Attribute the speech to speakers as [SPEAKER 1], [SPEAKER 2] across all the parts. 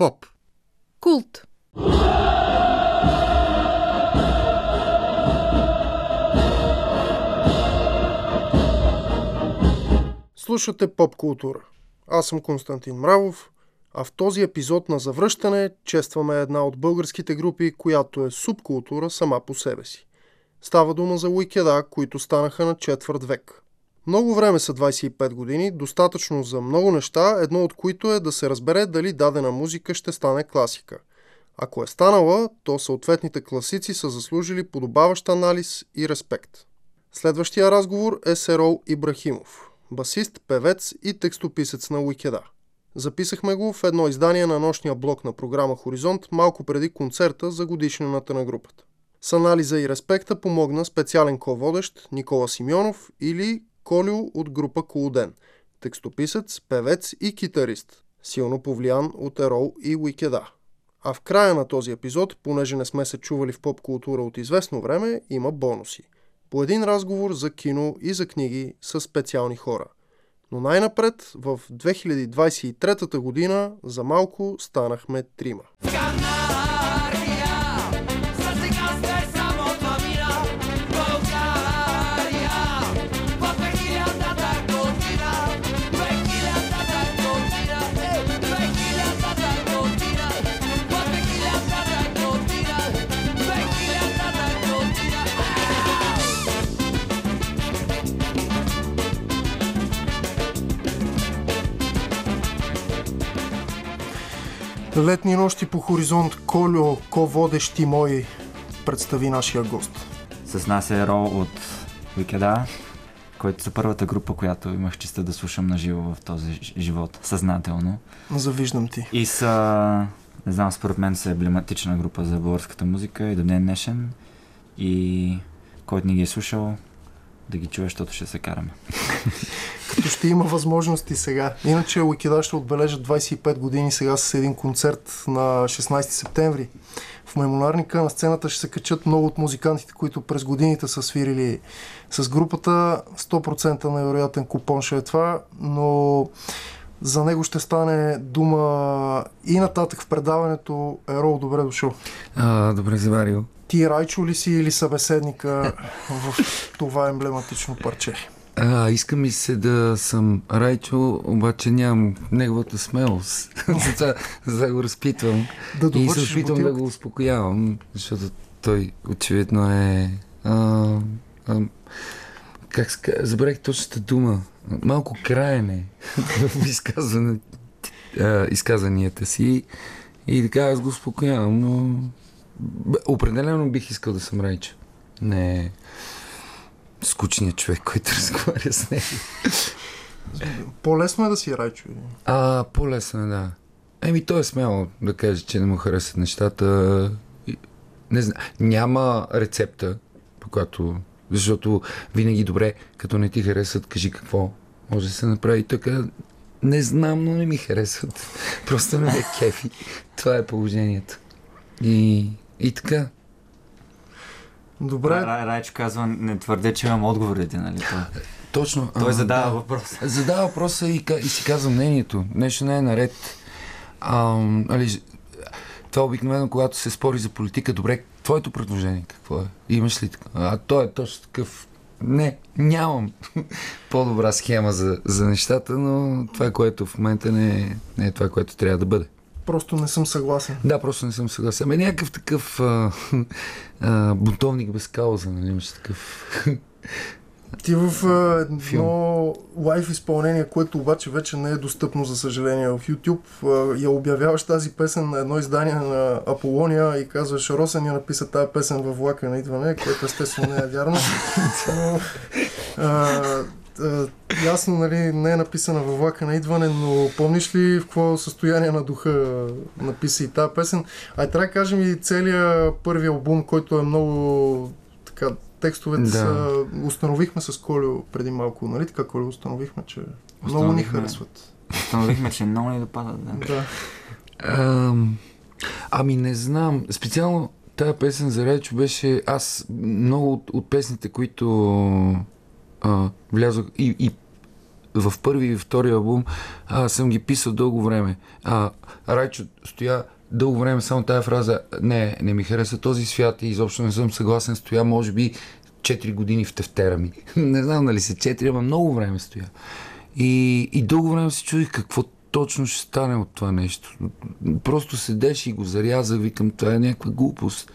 [SPEAKER 1] Поп.
[SPEAKER 2] Култ.
[SPEAKER 1] Слушате поп култура. Аз съм Константин Мравов, а в този епизод на Завръщане честваме една от българските групи, която е субкултура сама по себе си. Става дума за уикеда, които станаха на четвърт век. Много време са 25 години, достатъчно за много неща, едно от които е да се разбере дали дадена музика ще стане класика. Ако е станала, то съответните класици са заслужили подобаващ анализ и респект. Следващия разговор е Серол Ибрахимов, басист, певец и текстописец на Уикеда. Записахме го в едно издание на нощния блок на програма Хоризонт малко преди концерта за годишнината на групата. С анализа и респекта помогна специален ко-водещ Никола Симеонов или Колю от група Колуден, текстописец, певец и китарист, силно повлиян от Ерол и Уикеда. А в края на този епизод, понеже не сме се чували в поп-култура от известно време, има бонуси. По един разговор за кино и за книги с специални хора. Но най-напред, в 2023 година, за малко станахме трима. Летни нощи по хоризонт, Колю, ко-водещи мои, представи нашия гост.
[SPEAKER 3] С нас е Ро от Викеда, който са първата група, която имах честа да слушам на живо в този живот, съзнателно.
[SPEAKER 1] Завиждам ти.
[SPEAKER 3] И са, не знам, според мен са емблематична група за българската музика и до ден днешен. И който ни ги е слушал, да ги чуе, защото ще се караме.
[SPEAKER 1] Като ще има възможности сега. Иначе Уикеда ще отбележат 25 години сега с един концерт на 16 септември. В мемонарника на сцената ще се качат много от музикантите, които през годините са свирили с групата. 100% невероятен купон ще е това, но за него ще стане дума и нататък в предаването. Ерол, добре дошъл.
[SPEAKER 4] А, добре заварил.
[SPEAKER 1] Ти Райчо ли си или събеседника в това емблематично парче?
[SPEAKER 4] А, искам и се да съм Райчо, обаче нямам неговата смелост. за да го разпитвам.
[SPEAKER 1] Да
[SPEAKER 4] и се опитвам да го успокоявам, защото той очевидно е... А, а, как ска... Забравих точната дума. Малко краене в изказване, а, изказанията си. И така аз го успокоявам, но Определено бих искал да съм Райчо. Не скучният човек, който разговаря с него.
[SPEAKER 1] По-лесно е да си Райчо.
[SPEAKER 4] А, по-лесно е, да. Еми, той е смело да каже, че не му харесат нещата. Не знам. Няма рецепта, по която... Защото винаги добре, като не ти харесат, кажи какво може да се направи така. Не знам, но не ми харесват. Просто не ме кефи. Това е положението. И и така.
[SPEAKER 1] Добре.
[SPEAKER 3] Рай, Райчо казва, не твърде, че имам отговорите, нали? Той,
[SPEAKER 4] Точно.
[SPEAKER 3] Той задава да. въпроса.
[SPEAKER 4] Задава въпроса и, и си казва мнението. Нещо не е наред. А, али, това обикновено, когато се спори за политика, добре, твоето предложение какво е? Имаш ли така? А той е точно такъв. Не, нямам по-добра схема за, за нещата, но това, което в момента не е, не е това, което трябва да бъде.
[SPEAKER 1] Просто не съм съгласен.
[SPEAKER 4] Да, просто не съм съгласен. Ами някакъв такъв а, а, бунтовник без кауза, нали имаш такъв...
[SPEAKER 1] Ти в а, едно лайв изпълнение, което обаче вече не е достъпно, за съжаление, в YouTube, а, я обявяваш тази песен на едно издание на Аполония и казваш, Росен я написа тази песен във влака на идване, което естествено не е вярно. Но, а, ясно, нали, не е написана във влака на идване, но помниш ли в какво състояние на духа написа и тази песен? А трябва да кажем и целият първи албум, който е много така, текстовете да. са... Установихме с Колю преди малко, нали така, Колю, установихме, че много ни харесват.
[SPEAKER 3] Установихме, че много ни допадат, да.
[SPEAKER 1] да.
[SPEAKER 4] А, ами не знам. Специално тази песен за Речо беше... Аз много от, от песните, които а, влязох и, и в първи и втори албум а, съм ги писал дълго време. А, Райчо стоя дълго време само тая фраза не, не ми хареса този свят и изобщо не съм съгласен стоя, може би 4 години в тефтера ми. не знам дали се 4, ама много време стоя. И, и дълго време се чудих какво точно ще стане от това нещо. Просто седеш и го заряза, викам, това е някаква глупост.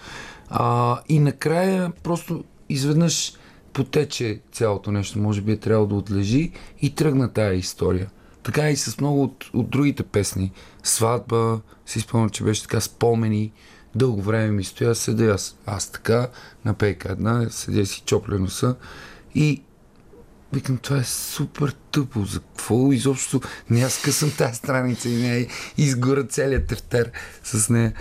[SPEAKER 4] А, и накрая просто изведнъж потече цялото нещо. Може би е трябвало да отлежи и тръгна тая история. Така и с много от, от другите песни. Сватба, си спомням, че беше така спомени. Дълго време ми стоя, седя аз, аз така, на пейка една, седя си чопля носа и Викам, това е супер тъпо. За какво изобщо? Не аз късам тази страница и не изгора целият тефтер с нея.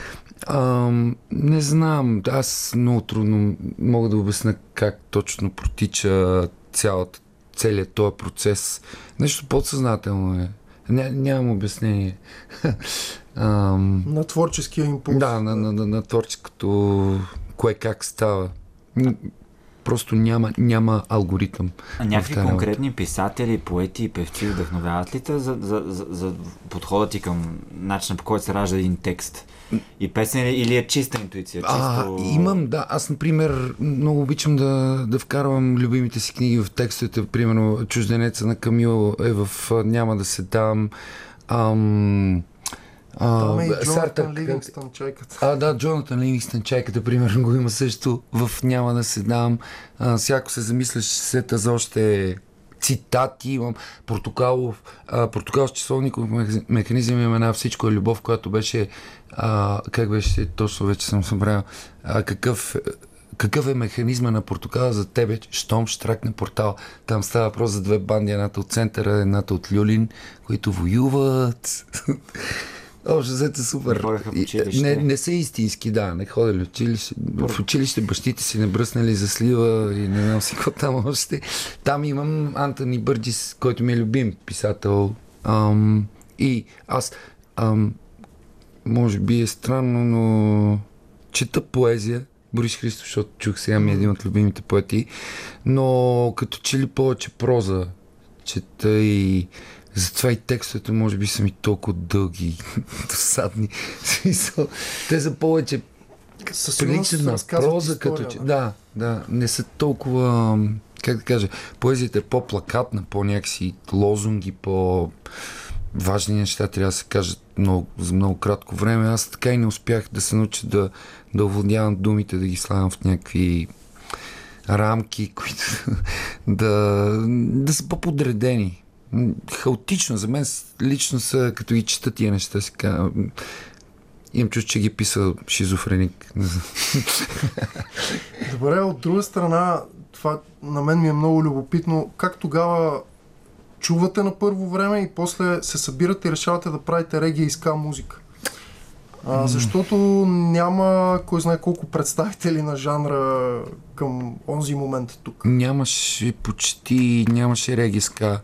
[SPEAKER 4] А, не знам. Аз много трудно мога да обясня как точно протича цялата, целият този процес. Нещо подсъзнателно е. Ня, нямам обяснение.
[SPEAKER 1] Ам... На творческия импулс.
[SPEAKER 4] Да, на, на, на, на творческото кое как става просто няма, няма алгоритъм.
[SPEAKER 3] А някакви конкретни писатели, поети и певци вдъхновяват ли те за, за, за, за подхода ти към начина по който се ражда един текст? И песен или е чиста интуиция? Чисто...
[SPEAKER 4] А, имам, да. Аз, например, много обичам да, да вкарвам любимите си книги в текстовете. Примерно, Чужденеца на Камил е в Няма да се дам. Ам...
[SPEAKER 1] А, е Джонатан Ливингстън чайката.
[SPEAKER 4] А, да, Джонатан Ливингстън чайката, примерно, го има също в Няма да се дам. А, всяко се замисляш, сета за още цитати, имам Портокалов, а, Портокалов часовников механизъм има една всичко е любов, която беше а, как беше, точно вече съм събрал, а, какъв какъв е механизма на Портокала за тебе, щом штракне портал. Там става въпрос за две банди, едната от центъра, едната от Люлин, които воюват. Общо взето супер.
[SPEAKER 3] Не,
[SPEAKER 4] не, не са истински, да, не ходили училище. В училище бащите си не бръснали за слива и не знам си какво там още. Там имам Антони Бърджис, който ми е любим писател. Ам, и аз, ам, може би е странно, но чета поезия. Борис Христов, защото чух сега ми е един от любимите поети. Но като че ли повече проза чета и затова и текстовете може би са ми толкова дълги, досадни. Те са повече приличат на проза, като че... Да, да, не са толкова, как да кажа, поезията е по-плакатна, по-някакси лозунги, по важни неща трябва да се кажат много, за много кратко време. Аз така и не успях да се науча да, да овладявам думите, да ги слагам в някакви рамки, които да, да са по-подредени хаотично. За мен лично са, като ги чета тия неща, си казвам, Имам чувство, че ги писа шизофреник.
[SPEAKER 1] Добре, от друга страна, това на мен ми е много любопитно. Как тогава чувате на първо време и после се събирате и решавате да правите регия и ска музика? А, защото няма кой знае колко представители на жанра към онзи момент тук.
[SPEAKER 4] Нямаше почти, нямаше реги ска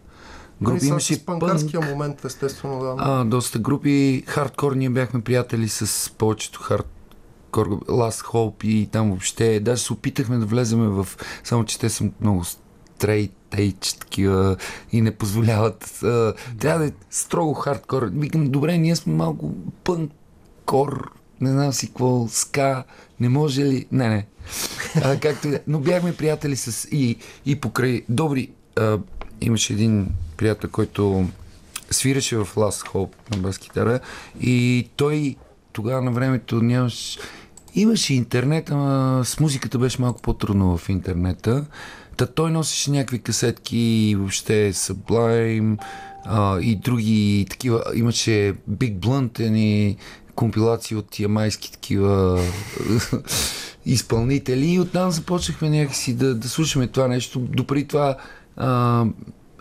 [SPEAKER 1] групи. Имаше панкарския пънк, момент, естествено, да.
[SPEAKER 4] А, доста групи. Хардкор, ние бяхме приятели с повечето хардкор, Last Hope и там въобще. Даже се опитахме да влеземе в... Само, че те са много стрейт, ейдж, такива и не позволяват. А, трябва да е строго хардкор. Викам, добре, ние сме малко пънкор, не знам си какво, ска, не може ли... Не, не. А, както да. Но бяхме приятели с... И, и покрай добри... А, имаше един приятел, който свираше в Last Hope на бас китара и той тогава на времето нямаш... Имаше интернет, ама с музиката беше малко по-трудно в интернета. Та той носеше някакви касетки, и въобще Sublime а, и други такива. Имаше Big Blunt, и компилации от ямайски такива изпълнители и оттам започнахме някакси да, да слушаме това нещо. Допреди това а,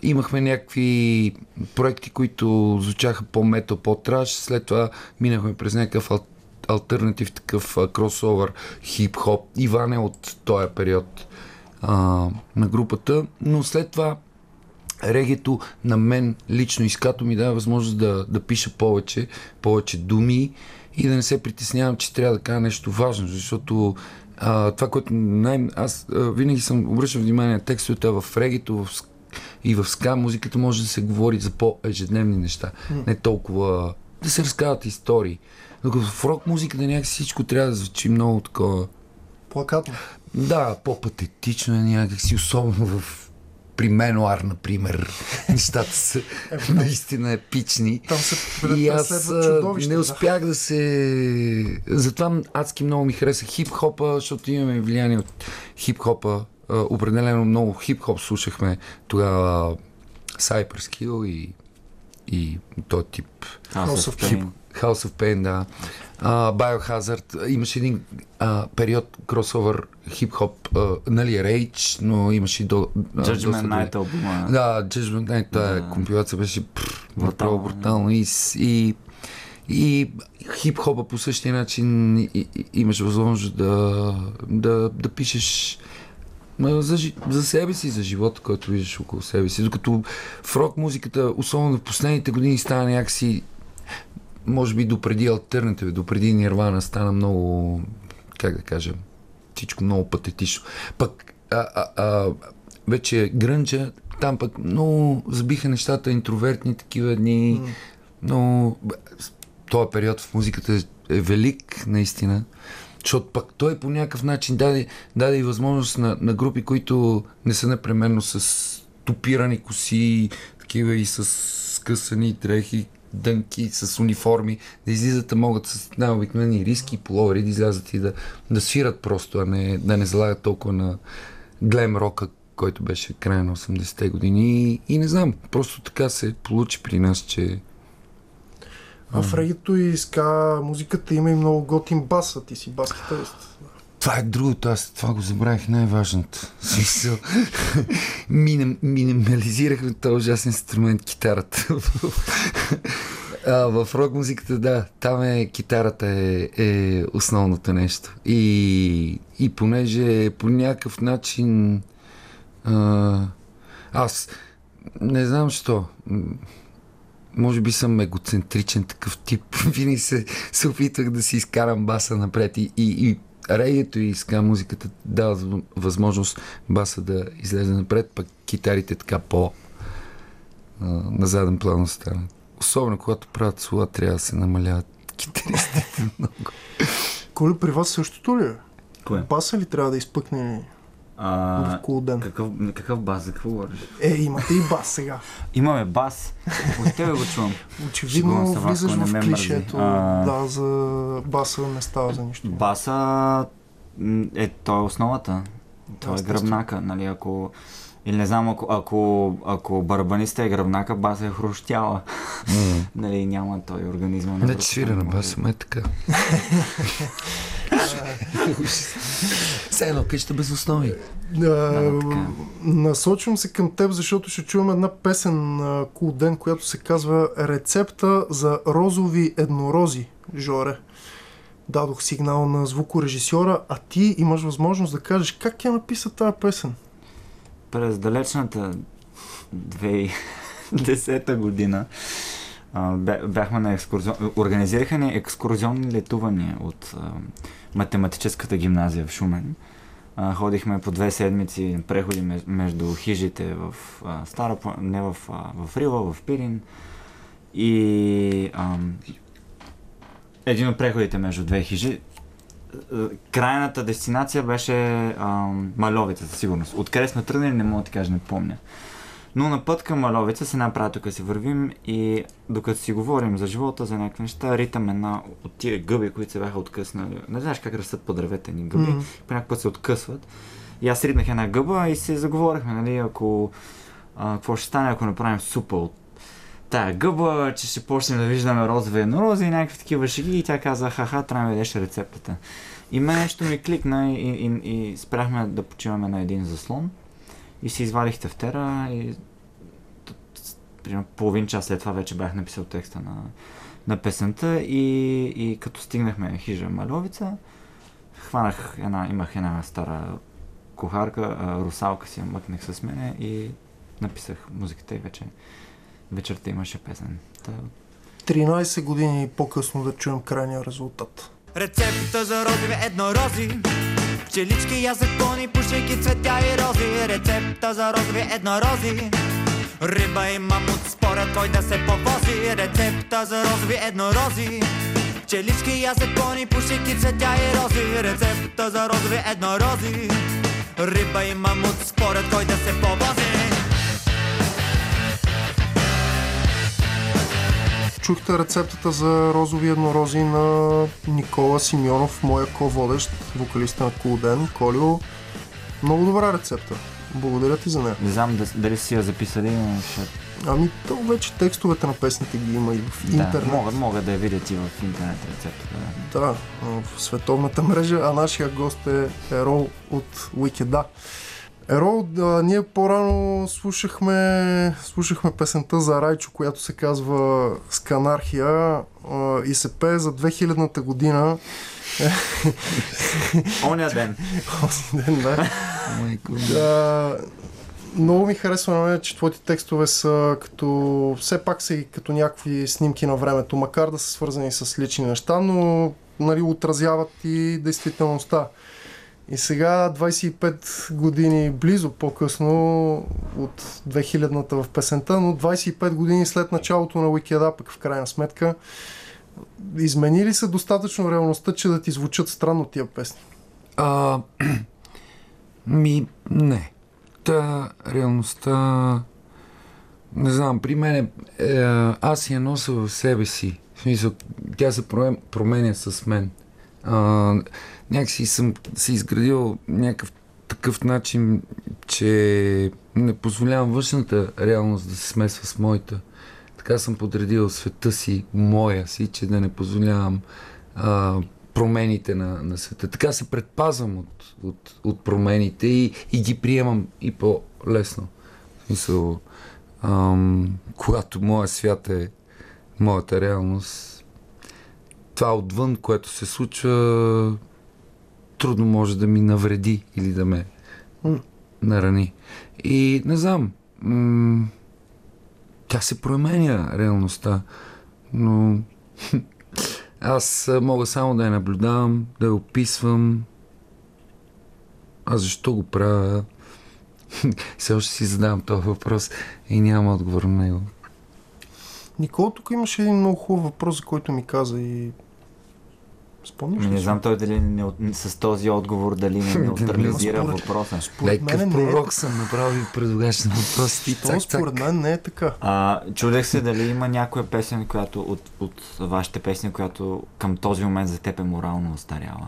[SPEAKER 4] имахме някакви проекти, които звучаха по-метал, по-траш. След това минахме през някакъв ал- альтернатив, такъв кросовър, хип-хоп. Иван е от този период а, на групата. Но след това регето на мен лично изкато ми дава възможност да, да пиша повече, повече думи и да не се притеснявам, че трябва да кажа нещо важно, защото а, това, което най- аз а, винаги съм обръщал внимание на текстовете в регето, в И в ска музиката може да се говори за по-ежедневни неща, не толкова да се разказват истории. Докато в рок музиката някакси всичко трябва да звучи много такова.
[SPEAKER 1] Плакатно.
[SPEAKER 4] Да, по-патетично е някакси, особено в при Менуар, например, нещата са наистина епични.
[SPEAKER 1] Там се
[SPEAKER 4] И аз не
[SPEAKER 1] да.
[SPEAKER 4] успях да се... Затова адски много ми хареса хип-хопа, защото имаме влияние от хип-хопа. А, Определено много хип-хоп слушахме тогава Cypress Hill и, и този тип
[SPEAKER 3] House of Pain.
[SPEAKER 4] House of Pain, да. А, Biohazard. Имаше един а, период кросовър хип-хоп, а, нали, Rage, но имаше и до... а,
[SPEAKER 3] Judgment Night албума.
[SPEAKER 4] Да, Judgment Night, тая
[SPEAKER 3] Да.
[SPEAKER 4] компилация беше направо брутално. И, и, и хип-хопа по същия начин и, и, имаш възможност да, да, да пишеш за, за себе си, за живота, който виждаш около себе си. Докато в рок музиката, особено в последните години, стана някакси може би допреди альтернативи, допреди Нирвана стана много, как да кажа, всичко много патетично. Пък а, а, а, вече грънча, там пък много забиха нещата, интровертни такива дни, но този период в музиката е велик, наистина. Защото пък той по някакъв начин даде, даде и възможност на, на групи, които не са непременно с топирани коси, такива и с скъсани дрехи, дънки, с униформи, да излизат да могат с най-обикновени риски и половери да излязат и да, да свират просто, а не, да не залагат толкова на глем рока, който беше края на 80-те години. И, и не знам, просто така се получи при нас, че
[SPEAKER 1] А в регито и ска музиката има и много готин бас, а ти си бас китарист.
[SPEAKER 4] Това е другото, аз това го забравих най-важното. Смисъл, миним, минимализирахме този ужасен инструмент, китарата. а, в рок музиката, да, там е китарата е, е основното нещо. И, и понеже по някакъв начин а, аз не знам що, може би съм егоцентричен такъв тип. Винаги се, се опитвах да си изкарам баса напред и, и, и регето и ска музиката дава възможност баса да излезе напред, пък китарите така по а, на заден план останат. Особено когато правят слова, трябва да се намаляват китаристите много.
[SPEAKER 1] Коли при вас същото ли е?
[SPEAKER 3] Кое?
[SPEAKER 1] Баса ли трябва да изпъкне
[SPEAKER 3] А,
[SPEAKER 1] в колоден?
[SPEAKER 3] какъв, какъв бас? За какво говориш?
[SPEAKER 1] Е, имате и бас сега.
[SPEAKER 3] Имаме бас. От тебе го чувам.
[SPEAKER 1] Очевидно
[SPEAKER 3] се,
[SPEAKER 1] влизаш в клишето.
[SPEAKER 3] А.
[SPEAKER 1] Да, за баса не става за нищо.
[SPEAKER 3] Баса е, той е основата. Той е
[SPEAKER 1] Естествено.
[SPEAKER 3] гръбнака, нали, ако... Или не знам, ако, ако, ако барабаниста е гръбнака, баса е хрущяла. нали, няма той организма.
[SPEAKER 4] Не, че свира на баса, ме е така. Все едно къща без основи.
[SPEAKER 1] А,
[SPEAKER 3] така.
[SPEAKER 1] насочвам се към теб, защото ще чувам една песен на Ден, която се казва Рецепта за розови еднорози, Жоре. Дадох сигнал на звукорежисьора, а ти имаш възможност да кажеш как я написа тази песен.
[SPEAKER 3] През далечната 2010 година а, бя- бяхме на екскурзион... Организираха ни екскурзионни летувания от а, математическата гимназия в Шумен. А, ходихме по две седмици преходи меж- между хижите в а, Стара, не в, а, в Рила, в Пирин. И ам, един от преходите между две хижи крайната дестинация беше ам, Маловица, със сигурност. Откъде сме тръгнали, не мога да ти кажа, не помня. Но на път към Маловица се направи тук си вървим и докато си говорим за живота, за някакви неща, ритам една от тия гъби, които се бяха откъснали. Не знаеш как растат по дървета ни гъби,
[SPEAKER 1] Мгм.
[SPEAKER 3] по някакъв път се откъсват. И аз ритнах една гъба и се заговорихме, нали, ако а, какво ще стане, ако направим супа от тая гъба, че ще почнем да виждаме розови еднорози и някакви такива шеги и тя каза, ха-ха, трябва да дадеш рецептата. И мен нещо ми кликна и, и, и спряхме да почиваме на един заслон и си извадих тефтера и примерно половин час след това вече бях написал текста на, на песента и, и като стигнахме хижа Маловица, хванах една, имах една стара кухарка, русалка си я мъкнах с мене и написах музиката и вече вечерта имаше песен. Та,
[SPEAKER 1] 13 години по-късно да чуем крайния резултат.
[SPEAKER 2] Рецепта за розови еднорози Пчелички, я закони, пушейки, цветя и рози. Рецепта за розови еднорози Риба и мамут, според кой да се повози. Рецепта за розови еднорози Пчелички ясят пони, пушики, цветя и рози. Рецепта за розови еднорози Риба и мамут, според кой да се повози
[SPEAKER 1] Чухте рецептата за розови еднорози на Никола Симеонов, моя ко-водещ, вокалиста на Кулден. Колио, много добра рецепта. Благодаря ти за нея.
[SPEAKER 3] Не знам да- дали си я записали, но ще...
[SPEAKER 1] Ами то вече текстовете на песните ги има и в
[SPEAKER 3] Да,
[SPEAKER 1] интернет.
[SPEAKER 3] могат, могат да я видят и в интернет рецептата. Да.
[SPEAKER 1] Да, в световната мрежа, а нашия гост е Ерол от Wikida. Ерол, да, ние по-рано слушахме, слушахме песента за Райчо, която се казва Сканархия а, и се пее за 2000-та година.
[SPEAKER 3] Оня ден.
[SPEAKER 1] Онзи ден, да. Да, много ми харесва на мен, че твоите текстове са като, все пак са и като някакви снимки на времето, макар да са свързани с лични неща, но нали, отразяват и действителността. И сега, 25 години близо по-късно от 2000-та в песента, но 25 години след началото на Wikida, пък в крайна сметка, измени ли се достатъчно реалността, че да ти звучат странно тия песни?
[SPEAKER 4] А, ми, не. Та реалността... Не знам, при мен е, е, аз я нося в себе си. В смисъл, тя се променя с мен. А, някакси съм се изградил някакъв такъв начин, че не позволявам външната реалност да се смесва с моята. Така съм подредил света си, моя си, че да не позволявам а, промените на, на света. Така се предпазвам от, от, от промените и, и ги приемам и по-лесно. В смисъл, ам, когато моя свят е моята реалност, това отвън, което се случва, трудно може да ми навреди или да ме нарани. И не знам, м- тя се променя реалността, но аз мога само да я наблюдавам, да я описвам. А защо го правя? Все още си задавам този въпрос и няма отговор на него.
[SPEAKER 1] Никола, тук имаше един много хубав въпрос, за който ми каза и... Спомняш?
[SPEAKER 3] Ами Не
[SPEAKER 1] си?
[SPEAKER 3] знам той дали не, с този отговор дали не неутрализира въпроса.
[SPEAKER 1] Според мен не е
[SPEAKER 4] пророк съм направил предлагаш на въпросите и
[SPEAKER 1] То според мен не е така.
[SPEAKER 3] А, чудех се дали има някоя песен, която от, от вашите песни, която към този момент за теб е морално остаряла.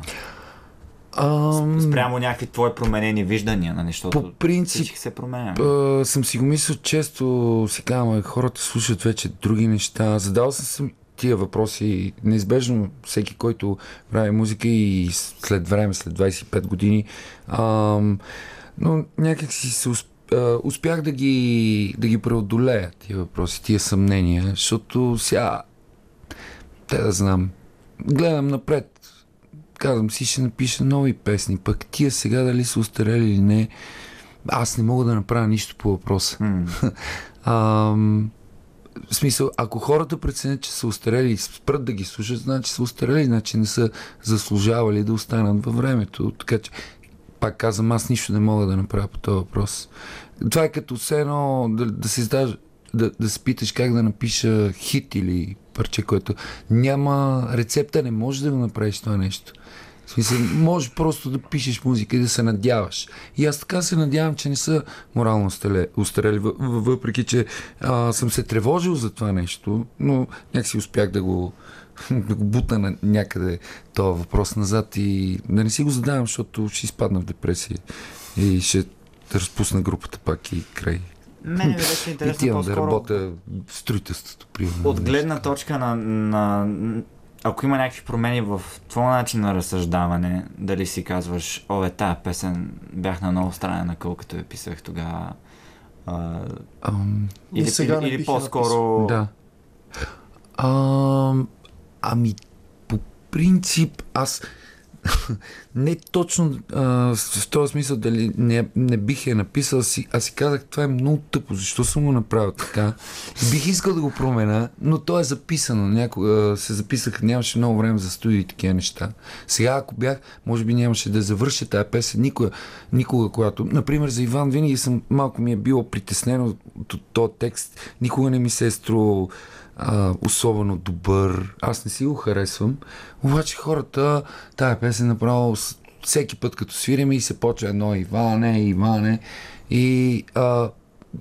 [SPEAKER 4] Ам,
[SPEAKER 3] Спрямо някакви твои променени виждания, нали, защото
[SPEAKER 4] По принцип,
[SPEAKER 3] се променяме.
[SPEAKER 4] А, съм си го мислил често, си казвам, хората слушат вече други неща. Задал съм тия въпроси. Неизбежно всеки, който прави музика и след време, след 25 години, ам, но някак си се усп... а, успях да ги, да ги преодолея тия въпроси, тия съмнения, защото сега, те да знам, гледам напред, казвам си, ще напиша нови песни, пък тия сега дали са устарели или не, аз не мога да направя нищо по въпроса.
[SPEAKER 3] М.
[SPEAKER 4] Ам, в смисъл, ако хората преценят, че са устарели спрат да ги слушат, значи са устарели, значи не са заслужавали да останат във времето. Така че, пак казвам, аз нищо не мога да направя по този въпрос. Това е като все едно да, да се издаш, да, да се питаш как да напиша хит или парче, което няма рецепта, не можеш да го направиш това нещо. Смисъл, може просто да пишеш музика и да се надяваш. И аз така се надявам, че не са морално устарели, устарели въ- въ- въпреки че а, съм се тревожил за това нещо, но някакси успях да го, да го бутна на някъде този въпрос назад и да не си го задавам, защото ще изпадна в депресия и ще разпусна групата пак и край.
[SPEAKER 3] Мене ми беше интересно
[SPEAKER 4] тивам да работя в строителството. Примерно.
[SPEAKER 3] от гледна точка на, на ако има някакви промени в твоя начин на разсъждаване, дали си казваш, о, е, тая песен бях на много страна на къл, като я писах тогава. А,
[SPEAKER 1] И
[SPEAKER 3] или,
[SPEAKER 1] сега
[SPEAKER 3] или, или по-скоро...
[SPEAKER 4] Да. А, ами, по принцип, аз не точно а, в този смисъл дали не, не бих я написал, си, аз си казах, това е много тъпо, защо съм го направил така. Бих искал да го променя, но то е записано. Някога се записах, нямаше много време за студии и такива неща. Сега, ако бях, може би нямаше да завърша тази песен никога, никога, когато. Например, за Иван винаги съм малко ми е било притеснено от този текст. Никога не ми се е струвал а, особено добър. Аз не си го харесвам. Обаче хората, тая песен направо с- всеки път като свириме и се почва едно Иване, Иване. И а,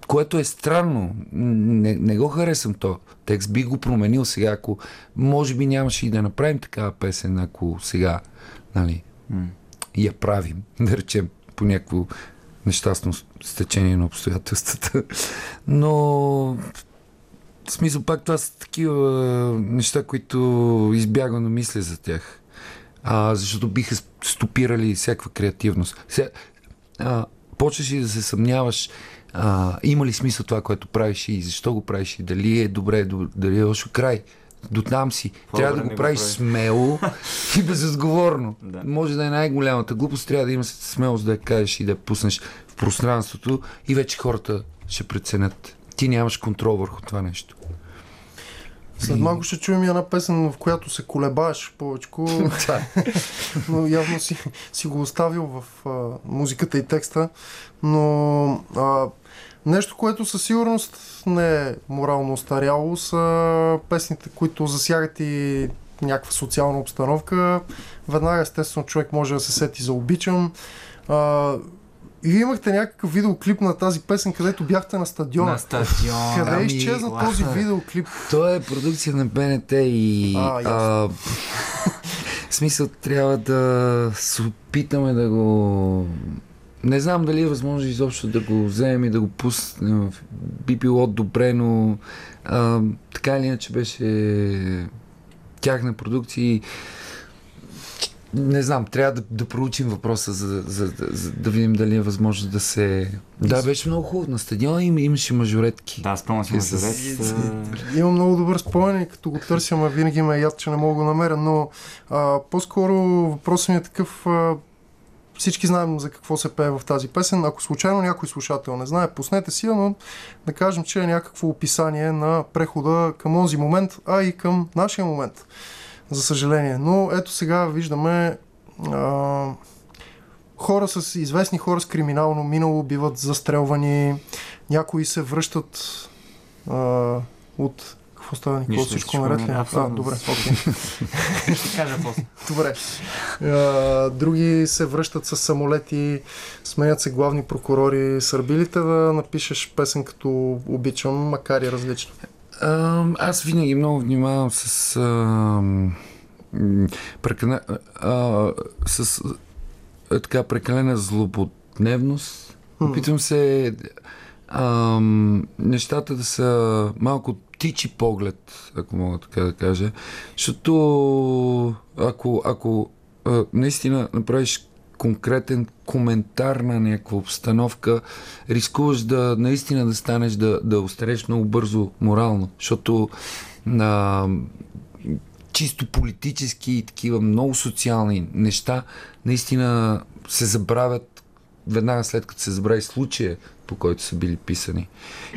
[SPEAKER 4] което е странно. Не, не го харесвам то. Текст би го променил сега, ако може би нямаше и да направим такава песен, ако сега, нали, я правим, да речем, по някакво нещастно стечение на обстоятелствата. Но в смисъл пак това са такива неща, които избягвам да мисля за тях. А, защото биха стопирали всякаква креативност. Сега, а, почваш и да се съмняваш а, има ли смисъл това, което правиш и защо го правиш и дали е добре, доб- дали е лошо край. До там си. Трябва да го правиш
[SPEAKER 3] прави.
[SPEAKER 4] смело и безотговорно.
[SPEAKER 3] Да.
[SPEAKER 4] Може да е най-голямата глупост, трябва да има смелост да я кажеш и да я пуснеш в пространството и вече хората ще преценят. Ти нямаш контрол върху това нещо.
[SPEAKER 1] След малко ще чуем и една песен, в която се колебаеш повечко, но явно си, си го оставил в а, музиката и текста. Но а, нещо, което със сигурност не е морално остаряло, са песните, които засягат и някаква социална обстановка. Веднага, естествено, човек може да се сети за обичам. А, и вие имахте някакъв видеоклип на тази песен, където бяхте на стадиона.
[SPEAKER 3] На стадион.
[SPEAKER 1] Къде
[SPEAKER 4] Ами,
[SPEAKER 1] изчезна
[SPEAKER 3] ла-
[SPEAKER 1] този видеоклип?
[SPEAKER 4] То е продукция на БНТ и
[SPEAKER 1] А,
[SPEAKER 4] в смисъл трябва да се опитаме да го... Не знам дали е възможно изобщо да го вземем и да го пуснем. Би било добре, но а, така или иначе беше тяхна продукция и не знам, трябва да, да проучим въпроса, за, за, за, за да видим дали е възможно да се... Да, беше много хубаво. На стадиона им, имаше мажоретки.
[SPEAKER 3] Да, спомням си
[SPEAKER 4] с-
[SPEAKER 3] Жорец.
[SPEAKER 1] Имам много добър спомен и като го търся, ма винаги ме е яд, че не мога да го намеря, но а, по-скоро въпросът ми е такъв, а, всички знаем за какво се пее в тази песен. Ако случайно някой слушател не знае, пуснете си, но да кажем, че е някакво описание на прехода към онзи момент, а и към нашия момент. За съжаление. Но ето сега виждаме а, хора с известни хора с криминално минало биват застрелвани, някои се връщат а, от... Какво става, Никола? Всичко наред ли? А, добре, окей.
[SPEAKER 3] Ще кажа после.
[SPEAKER 1] Добре. А, други се връщат с самолети, сменят се главни прокурори. Сърбилите да напишеш песен като обичам, макар и различна.
[SPEAKER 4] А, аз винаги много внимавам с. А, прекалена, а, с а, така прекалена злободневност. Опитвам се а, нещата да са малко птичи поглед, ако мога така да кажа. Защото ако, ако а, наистина направиш конкретен коментар на някаква обстановка, рискуваш да наистина да станеш да, да остареш много бързо морално, защото на чисто политически и такива много социални неща наистина се забравят веднага след като се забрави случая, по който са били писани.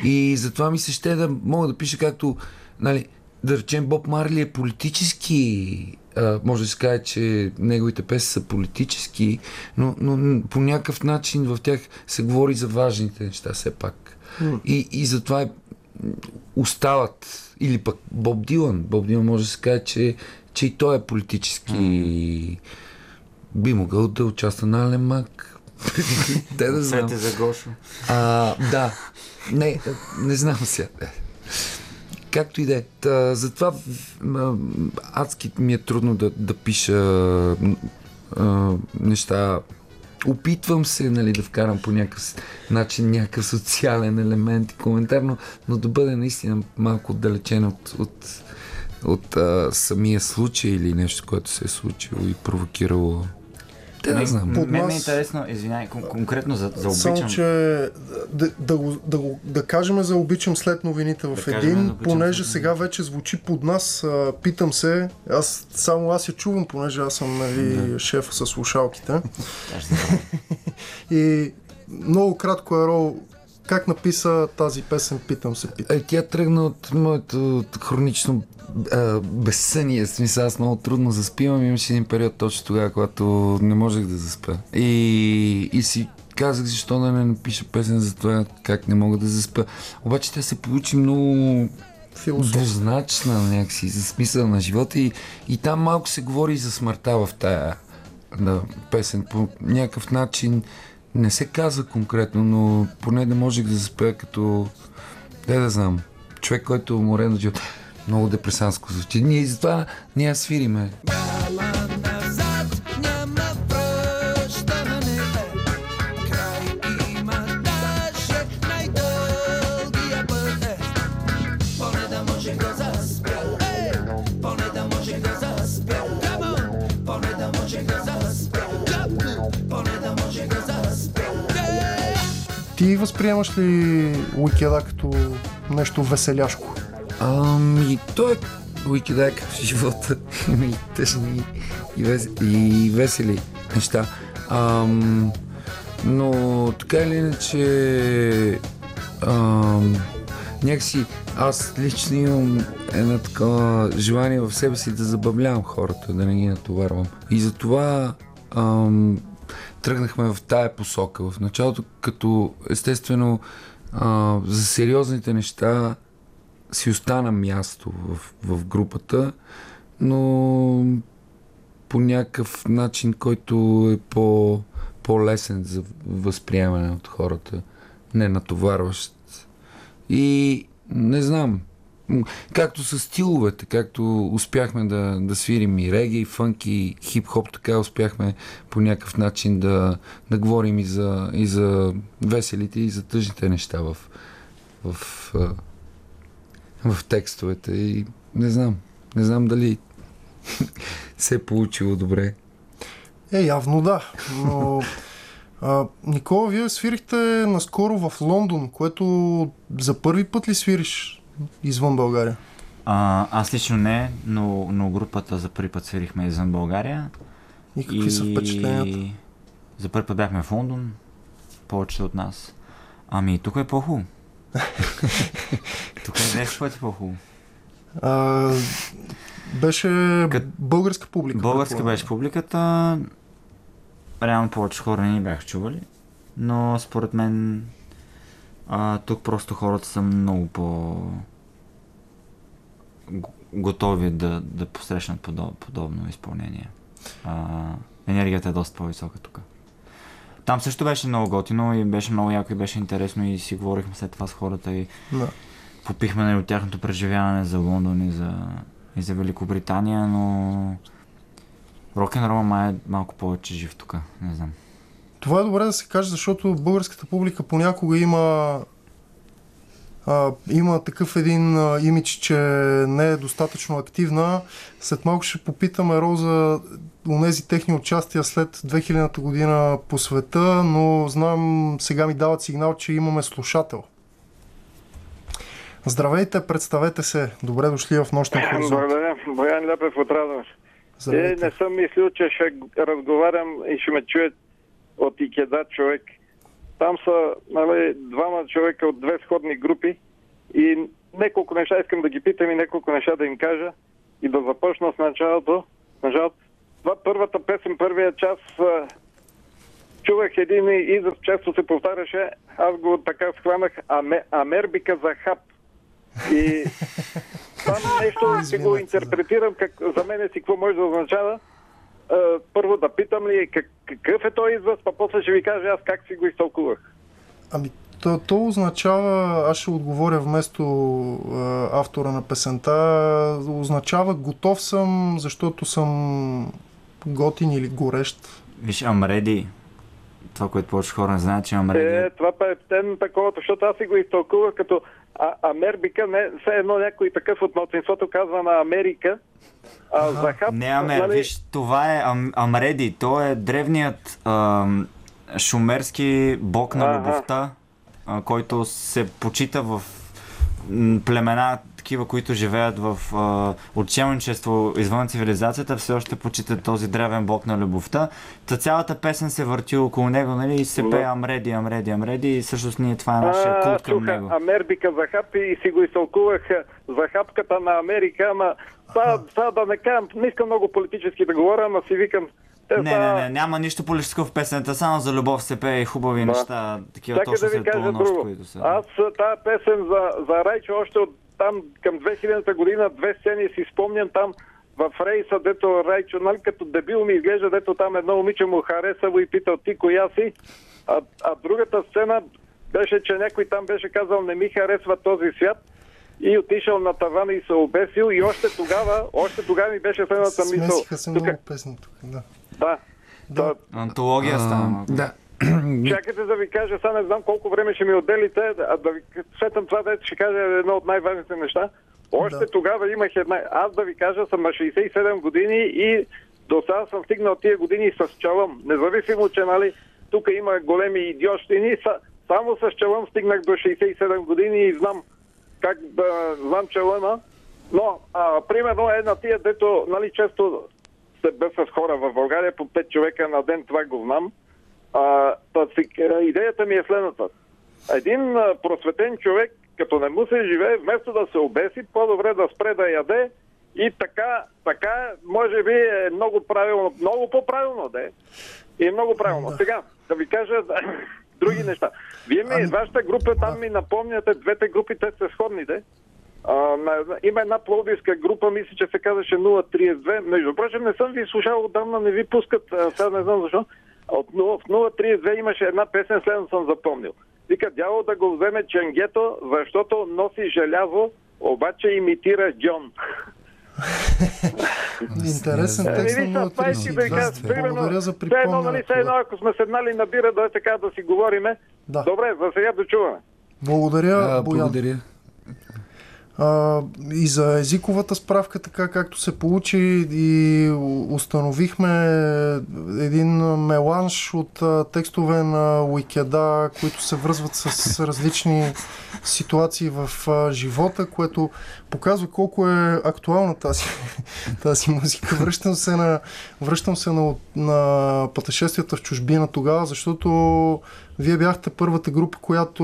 [SPEAKER 4] И затова ми се ще да мога да пиша както, нали, да речем Боб Марли е политически а, може да се каже, че неговите песни са политически, но, но по някакъв начин в тях се говори за важните неща все пак. И, и затова е, остават. Или пък Боб Дилан. Боб Дилан може да се каже, че, че и той е политически. Би могъл да участва на Ален Мак. Те да знам.
[SPEAKER 3] За Гошо.
[SPEAKER 4] А, да. Не, не знам сега. Както и да е. Затова адски ми е трудно да, да пиша а, неща. Опитвам се нали, да вкарам по някакъв начин някакъв социален елемент и коментар, но, но да бъде наистина малко отдалечен от, от, от а, самия случай или нещо, което се е случило и провокирало Те да знам.
[SPEAKER 1] Под
[SPEAKER 3] Мен е
[SPEAKER 1] нас-
[SPEAKER 3] интересно, извиняй, кон- конкретно за, за
[SPEAKER 1] Само,
[SPEAKER 3] обичам.
[SPEAKER 1] че да, да, го, да, да кажем за обичам след новините в
[SPEAKER 3] Да
[SPEAKER 1] един,
[SPEAKER 3] обичам
[SPEAKER 1] понеже сега вече звучи под нас. А, питам се, аз само аз я чувам, понеже аз съм нали, шеф с слушалките. И много кратко, Ерол, как написа тази песен, питам се, питам.
[SPEAKER 4] Е, тя тръгна от моето хронично а, безсъние. Смисъл, аз много трудно заспивам. Имаше един период точно тогава, когато не можех да заспя. И, и си казах, защо да не напиша песен за това, как не мога да заспя. Обаче тя се получи много
[SPEAKER 1] Философ.
[SPEAKER 4] двузначна някакси, за смисъл на живота и, и там малко се говори за смъртта в тая да, песен. По някакъв начин не се казва конкретно, но поне да можех да заспя като, да да знам, човек, който е уморен от. Много депресанско звучи. Ние и затова ние свириме.
[SPEAKER 5] назад
[SPEAKER 1] Ти възприемаш ли уикеда като нещо веселяшко?
[SPEAKER 4] Ами, той е уикедак в живота. Има и тъжни и, вес... и весели неща. Ам, но така или иначе ам, някакси аз лично имам едно такова желание в себе си да забавлявам хората, да не ги натоварвам. И затова ам, тръгнахме в тая посока. В началото, като естествено а, за сериозните неща си остана място в, в групата, но по някакъв начин, който е по, по-лесен за възприемане от хората, не натоварващ. И не знам, както с стиловете, както успяхме да, да свирим и реги, и фънк, и хип-хоп, така успяхме по някакъв начин да, да говорим и за, и за веселите, и за тъжните неща в, в, в текстовете. И не знам, не знам дали се е получило добре.
[SPEAKER 1] Е, явно да. Но, Никола, вие свирихте наскоро в Лондон, което за първи път ли свириш извън България?
[SPEAKER 3] А, аз лично не, но, но групата за първи път свирихме извън България.
[SPEAKER 1] И какви са впечатленията?
[SPEAKER 3] За първи път бяхме в Лондон, повечето от нас. Ами, тук е по-хубаво. тук е 10 пъти по-хубаво.
[SPEAKER 1] А, беше
[SPEAKER 3] Кът-
[SPEAKER 1] българска публика.
[SPEAKER 3] Българска
[SPEAKER 1] предполагам.
[SPEAKER 3] беше публиката. Реално повече хора не бяха чували. Но според мен а, тук просто хората са много по готови да, да посрещнат подоб, подобно изпълнение. А, енергията е доста по-висока тук. Там също беше много готино и беше много яко и беше интересно и си говорихме след това с хората и
[SPEAKER 1] Да.
[SPEAKER 3] попихме нали, от тяхното преживяване за Лондон и за, и за Великобритания, но рок н май е малко повече жив тук, не знам.
[SPEAKER 1] Това е добре да се каже, защото българската публика понякога има а, има такъв един а, имидж, че не е достатъчно активна. След малко ще попитаме Роза онези техни участия след 2000-та година по света, но знам, сега ми дават сигнал, че имаме слушател. Здравейте, представете се. Добре дошли в нощен хоризонт.
[SPEAKER 6] Благодаря. Боян Ляпев от Радомир. Е, не съм мислил, че ще разговарям и ще ме чуе от Икеда човек. Там са нали, двама човека от две сходни групи и неколко неща искам да ги питам и неколко неща да им кажа и да започна с началото. Началото. Това първата песен, първия час чувах един израз, често се повтаряше, аз го така схванах, аме, Амербика за хап. И там нещо си го интерпретирам, как, за мен си какво може да означава. Първо да питам ли как, какъв е този израз, па после ще ви кажа аз как си го изтълкувах.
[SPEAKER 1] Ами, то, то означава, аз ще отговоря вместо а, автора на песента, означава готов съм, защото съм готин или горещ.
[SPEAKER 3] Виж, I'm ready. Това, което повече хора не знаят, че I'm ready.
[SPEAKER 6] Е, това е тен такова, защото аз си го изтълкувах като а, Америка, не, все едно някой такъв от младсинството казва на Америка. А, Захап,
[SPEAKER 3] Не, Амер,
[SPEAKER 6] нали,
[SPEAKER 3] виж, това е Ам, Амреди. Той е древният ам, шумерски бог на любовта, а, който се почита в племена, такива, които живеят в а, отчелничество извън цивилизацията, все още почитат този древен бог на любовта. Та цялата песен се върти около него, нали, и се
[SPEAKER 6] Да.
[SPEAKER 3] пее Амреди, Амреди, Амреди, и всъщност ние това е нашия култ към
[SPEAKER 6] чуха
[SPEAKER 3] него.
[SPEAKER 6] Америка Захап и си го изтълкувах Захапката на Америка, ама сега да не кажам, не искам много политически да говоря, ама си викам, те
[SPEAKER 3] Не, не, не, няма нищо политическо в песента, само за любов се пее и хубави неща, такива
[SPEAKER 6] Чакай
[SPEAKER 3] точно
[SPEAKER 6] да ви
[SPEAKER 3] след
[SPEAKER 6] кажа друго.
[SPEAKER 3] които са.
[SPEAKER 6] Аз тази песен за, за Райчо още от там към 2000-та година, две сцени си спомням там в рейса, дето Райчо, нали, като дебил ми изглежда, дето там едно момиче му хареса го и питал ти коя си. А, а другата сцена беше, че някой там беше казал не ми харесва този свят и отишъл на тавана и се обесил и още тогава, още тогава ми беше следната мисъл.
[SPEAKER 1] Смесиха се
[SPEAKER 6] Тук-
[SPEAKER 1] много песни тук. Да.
[SPEAKER 6] Да. да.
[SPEAKER 3] Антология стана.
[SPEAKER 4] Да.
[SPEAKER 6] Чакайте да ви кажа, сега не знам колко време ще ми отделите, а да ви сетам това, да ще кажа едно от най-важните неща. Още
[SPEAKER 1] Да.
[SPEAKER 6] тогава имах една... Аз да ви кажа, съм на 67 години и до сега съм стигнал тия години с чалъм. Независимо, че нали, тук има големи идиощини, са, само с чалъм стигнах до 67 години и знам как да знам чалъма. Но, а, примерно, е на тия, дето, нали, често се бе с хора в България, по 5 човека на ден, това го знам. А, а, идеята ми е следната. Един а, просветен човек, като не му се живее, вместо да се обеси, по-добре да спре да яде и така, така може би е много правилно, много по-правилно да е. И е много правилно.
[SPEAKER 1] Да.
[SPEAKER 6] Сега, да ви кажа други неща. Вие ми,
[SPEAKER 1] Ами,
[SPEAKER 6] вашата група, там ми напомняте, двете групи, те са сходни, де. А, има една пловдивска група, мисля, че се казваше 032. Между прочим, не съм ви слушал отдавна, не ви пускат, сега не знам защо. От 0, в 032 имаше една песен, следно съм запомнил. Вика, дявол да го вземе ченгето, защото носи желязо, обаче имитира Джон.
[SPEAKER 1] Интересен
[SPEAKER 4] Е,
[SPEAKER 1] текст на
[SPEAKER 6] са, това исках да ви кажа.
[SPEAKER 1] 032.
[SPEAKER 6] Примерно,
[SPEAKER 1] Благодаря за
[SPEAKER 6] все едно, нали, едно,
[SPEAKER 1] припомнянето.
[SPEAKER 6] ако сме седнали на бира, да е така да си говориме.
[SPEAKER 1] Да.
[SPEAKER 6] Добре, за сега дочуваме.
[SPEAKER 1] Благодаря,
[SPEAKER 4] А,
[SPEAKER 1] Боян.
[SPEAKER 4] благодаря.
[SPEAKER 1] А, и за езиковата справка, така както се получи и установихме един меланж от а, текстове на Уикеда, които се връзват с различни ситуации в а, живота, което показва колко е актуална тази, тази музика. Връщам се на, връщам се на, на пътешествията в чужбина тогава, защото вие бяхте първата група, която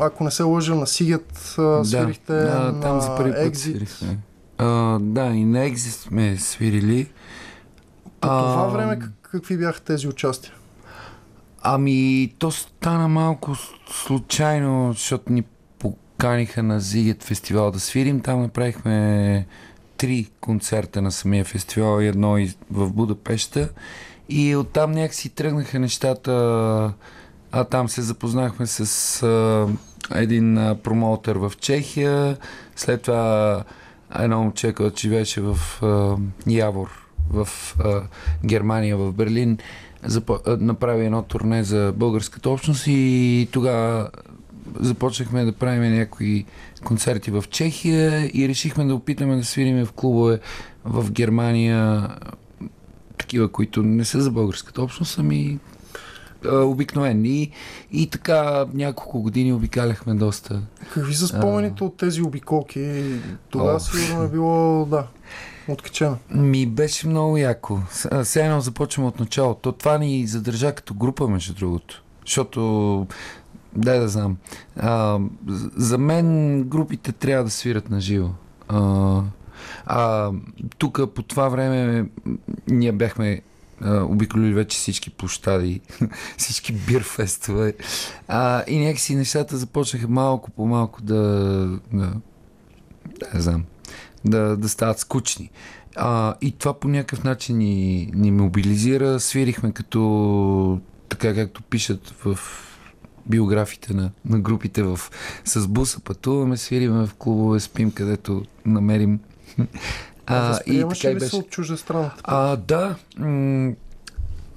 [SPEAKER 1] ако не се лъжа, на Сигет свирихте
[SPEAKER 4] да,
[SPEAKER 1] на
[SPEAKER 4] там за първи път
[SPEAKER 1] Exit.
[SPEAKER 4] свирихме. А, да, и на Exit сме свирили.
[SPEAKER 1] По това
[SPEAKER 4] А,
[SPEAKER 1] време как- какви бяха тези участия?
[SPEAKER 4] Ами, то стана малко случайно, защото ни поканиха на Зигет фестивал да свирим. Там направихме три концерта на самия фестивал и едно в Будапешта. И оттам някакси тръгнаха нещата. А там се запознахме с а, един а, промоутър в Чехия. След това едно момче, което живееше в а, Явор, в а, Германия, в Берлин, запо... направи едно турне за българската общност и тогава започнахме да правим някои концерти в Чехия и решихме да опитаме да свириме в клубове в Германия, такива, които не са за българската общност, ами а, обикновени. И, така няколко години обикаляхме доста.
[SPEAKER 1] Какви са спомените от тези обиколки? Тогава
[SPEAKER 4] О.
[SPEAKER 1] сигурно е било, да, откачено.
[SPEAKER 4] Ми беше много яко. А, Сега едно започваме от начало. То това ни задържа като група, между другото. Защото, дай да знам, а, за мен групите трябва да свират на живо. А, тук по това време ние бяхме а, обиколили вече всички площади, всички бирфестове. А, и някакси нещата започнаха малко по малко да, да не знам, да, да стават скучни. А, и това по някакъв начин ни, ни мобилизира. Свирихме като така както пишат в биографите на, на групите в, с буса пътуваме, свириме в клубове, спим където намерим.
[SPEAKER 1] А, Възприемаше ли
[SPEAKER 4] и
[SPEAKER 1] се от чужда страна?
[SPEAKER 4] а, да. М-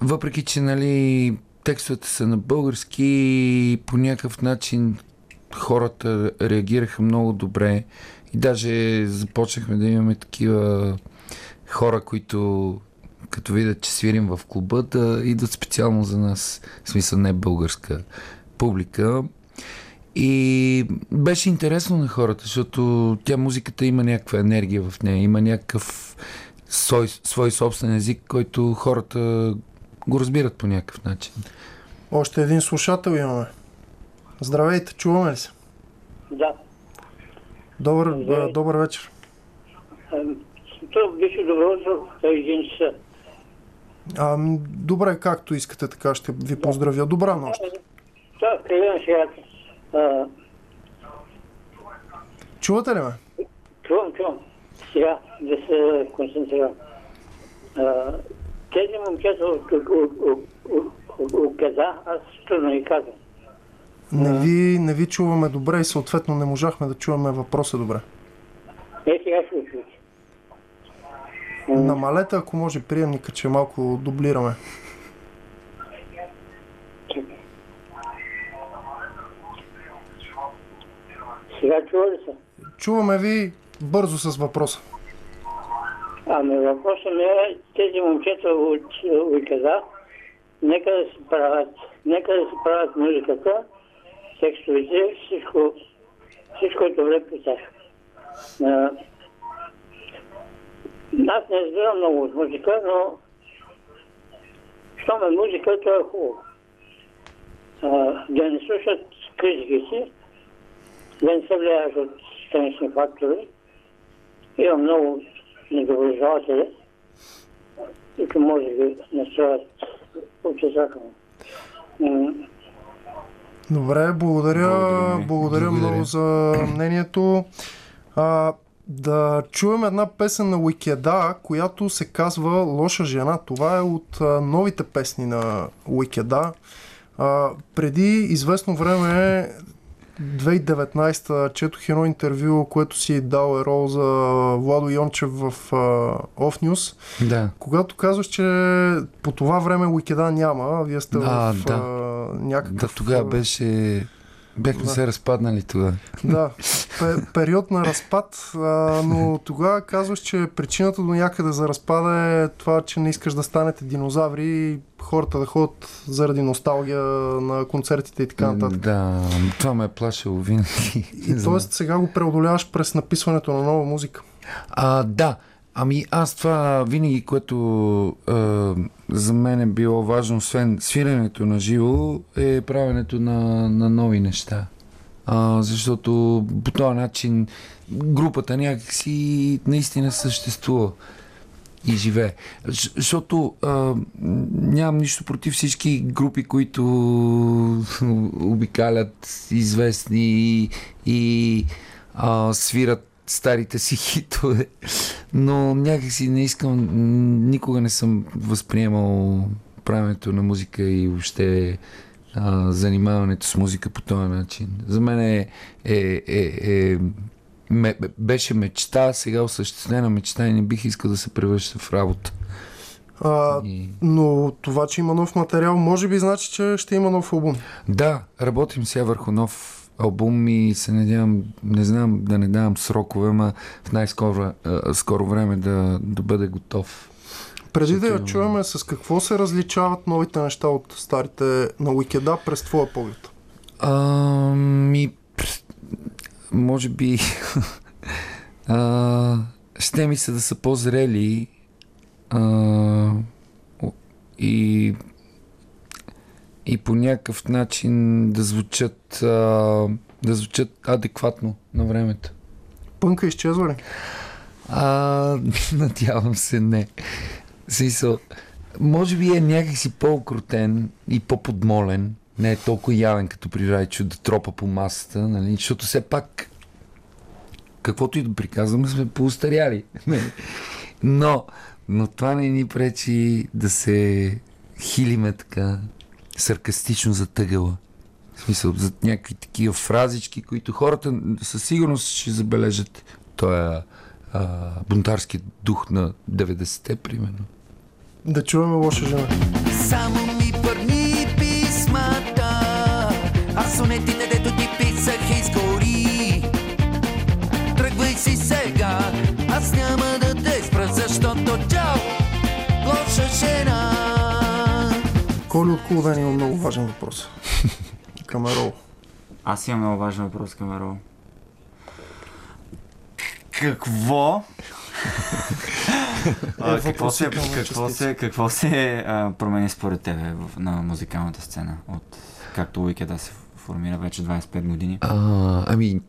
[SPEAKER 4] въпреки, че нали, текстовете са на български, по някакъв начин хората реагираха много добре и даже започнахме да имаме такива хора, които като видят, че свирим в клуба, да идват специално за нас, в смисъл не българска публика. И беше интересно на хората, защото тя музиката има някаква енергия в нея, има някакъв свой, свой собствен език, който хората го разбират по някакъв начин.
[SPEAKER 1] Още един слушател имаме. Здравейте, чуваме ли се?
[SPEAKER 7] Да.
[SPEAKER 1] Добър,
[SPEAKER 7] Здравей.
[SPEAKER 1] а, добър вечер.
[SPEAKER 7] То беше добро той един часа.
[SPEAKER 1] А, добре, както искате, така ще ви поздравя. Добра нощ.
[SPEAKER 7] Да, сега. А,
[SPEAKER 1] Чувате ли ме?
[SPEAKER 7] чувам, чувам. Сега да се концентрирам. А, тези момчета от, Каза, аз трудно ги казвам.
[SPEAKER 1] Не ви, не ви чуваме добре и съответно не можахме да чуваме въпроса добре.
[SPEAKER 7] Е, сега ще чуете.
[SPEAKER 1] Намалете, ако може, приемника, че малко дублираме.
[SPEAKER 7] Сега чува ли се?
[SPEAKER 1] Чуваме ви бързо с въпроса.
[SPEAKER 7] Ами въпросът ми е, тези момчета от, Каза, нека да си правят, нека да си правят музиката, текстовете, всичко, всичко е добре при тях. Аз не разбирам много от музика, но щом е музика, то е хубаво. Да не слушат критиките, да не се влияят от странични фактори. Има много недоброжелатели, които може да ги настроят отрицателно.
[SPEAKER 1] Добре, благодаря,
[SPEAKER 4] благодаря
[SPEAKER 1] Благодаря. много за мнението. А, да чуем една песен на Уикеда, която се казва Лоша жена. Това е от а, новите песни на Уикеда. А, преди известно време 2019 четох едно интервю, което си е дал Ерол за Владо Йончев в Off News.
[SPEAKER 4] Да.
[SPEAKER 1] Когато казваш, че по това време Уикеда няма, вие сте
[SPEAKER 4] А,
[SPEAKER 1] в
[SPEAKER 4] да.
[SPEAKER 1] някакъв...
[SPEAKER 4] Да, тогава беше... Бяхме
[SPEAKER 1] Да.
[SPEAKER 4] се разпаднали тогава.
[SPEAKER 1] Да, пе- период на разпад, а, но тогава казваш, че причината до някъде за разпада е това, че не искаш да станете динозаври и хората да ходят заради носталгия на концертите и така нататък.
[SPEAKER 4] Да, това ме е плашило винаги.
[SPEAKER 1] И т.е. сега го преодоляваш през написването на нова музика.
[SPEAKER 4] А, да, ами аз това винаги, което а, за мен е било важно, освен свирането на живо, е правенето на, на нови неща. А, защото по този начин групата някакси наистина съществува и живее. Защото а, нямам нищо против всички групи, които обикалят известни и, и а, свират старите си хитове, но някакси не искам, никога не съм възприемал правенето на музика и въобще а, занимаването с музика по този начин. За мен е, е, е, е ме, беше мечта, сега осъществена мечта и не бих искал да се превръща в работа.
[SPEAKER 1] А,
[SPEAKER 4] И...
[SPEAKER 1] но това, че има нов материал, може би значи, че ще има нов албум.
[SPEAKER 4] Да, работим сега върху нов албум и се надявам, не знам да не давам срокове, ма в най-скоро скоро време да, да бъде готов.
[SPEAKER 1] Преди да я чуем с какво се различават новите неща от старите на Уикеда през твоя поглед.
[SPEAKER 4] Ами, пс, може би а, ще ми се да са по-зрели а, и и по някакъв начин да звучат а, да звучат адекватно на времето.
[SPEAKER 1] Пънка изчезва ли?
[SPEAKER 4] А, надявам се не. Смисъл, може би е някакси по-окрутен и по-подмолен. Не е толкова явен като при Райчо да тропа по масата, нали? Защото все пак каквото и да приказваме, сме поустаряли. Но, но това не ни пречи да се хилиме така саркастично затъгала. В смисъл, за някакви такива фразички, които хората със сигурност ще забележат. Той е а, бунтарски дух на 90-те, примерно.
[SPEAKER 1] Да чуваме лоша жена.
[SPEAKER 2] Само ми писмата, а сонетите,
[SPEAKER 1] Коли от Кулден има много важен въпрос. Към Ерол.
[SPEAKER 3] Аз имам много важен въпрос към Ерол. Какво? а,
[SPEAKER 1] Е,
[SPEAKER 3] какво се, какво се, какво се а, промени според тебе в, на музикалната сцена? От както Уикеда се формира вече 25 години?
[SPEAKER 4] А, ами,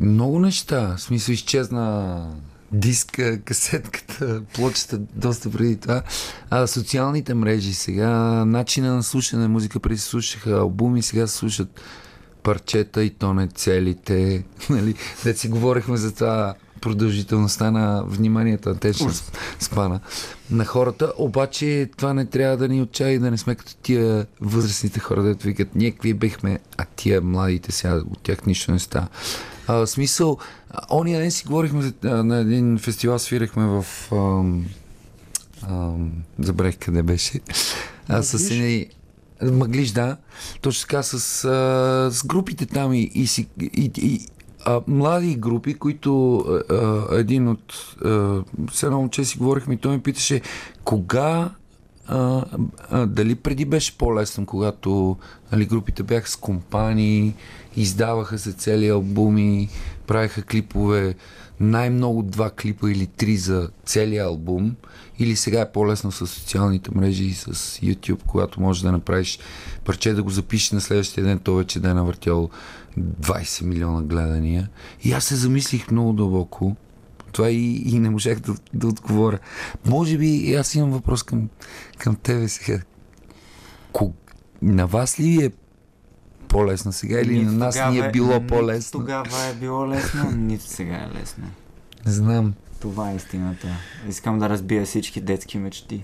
[SPEAKER 4] много неща. В смисъл изчезна диска, касетката, плочета доста преди това. А, социалните мрежи сега, начина на слушане на музика, преди се слушаха албуми, сега се слушат парчета и то не целите. Нали? Да си говорихме за това продължителността на вниманието, антечна спана на хората, обаче това не трябва да ни отчая и да не сме като тия възрастните хора, дето викат, ние какви бехме, а тия младите сега, от тях нищо не става. А, смисъл, ония ден си говорихме а, на един фестивал, свирахме в ам, ам, забравих къде беше. А, с едни Мъглиш, да. Точно така с, а, с групите там и, и, и, и а, млади групи, които а, а, един от а, с едно момче си говорихме и той ми питаше кога а, а, дали преди беше по-лесно, когато нали, групите бяха с компании, издаваха се цели албуми, правиха клипове, най-много два клипа или три за целия албум, или сега е по-лесно с социалните мрежи и с YouTube, когато можеш да направиш парче, да го запишеш на следващия ден, то вече да е навъртял 20 милиона гледания. И аз се замислих много дълбоко. Това и, и не можах да, да отговоря. Може би и аз имам въпрос към, към тебе сега. Ко, на вас ли е по-лесно сега или
[SPEAKER 3] Нито
[SPEAKER 4] на нас ни е било
[SPEAKER 3] нито
[SPEAKER 4] по-лесно?
[SPEAKER 3] Тогава е било лесно, нито сега е лесно.
[SPEAKER 4] Не знам.
[SPEAKER 3] Това е истината. Искам да разбия всички детски мечти.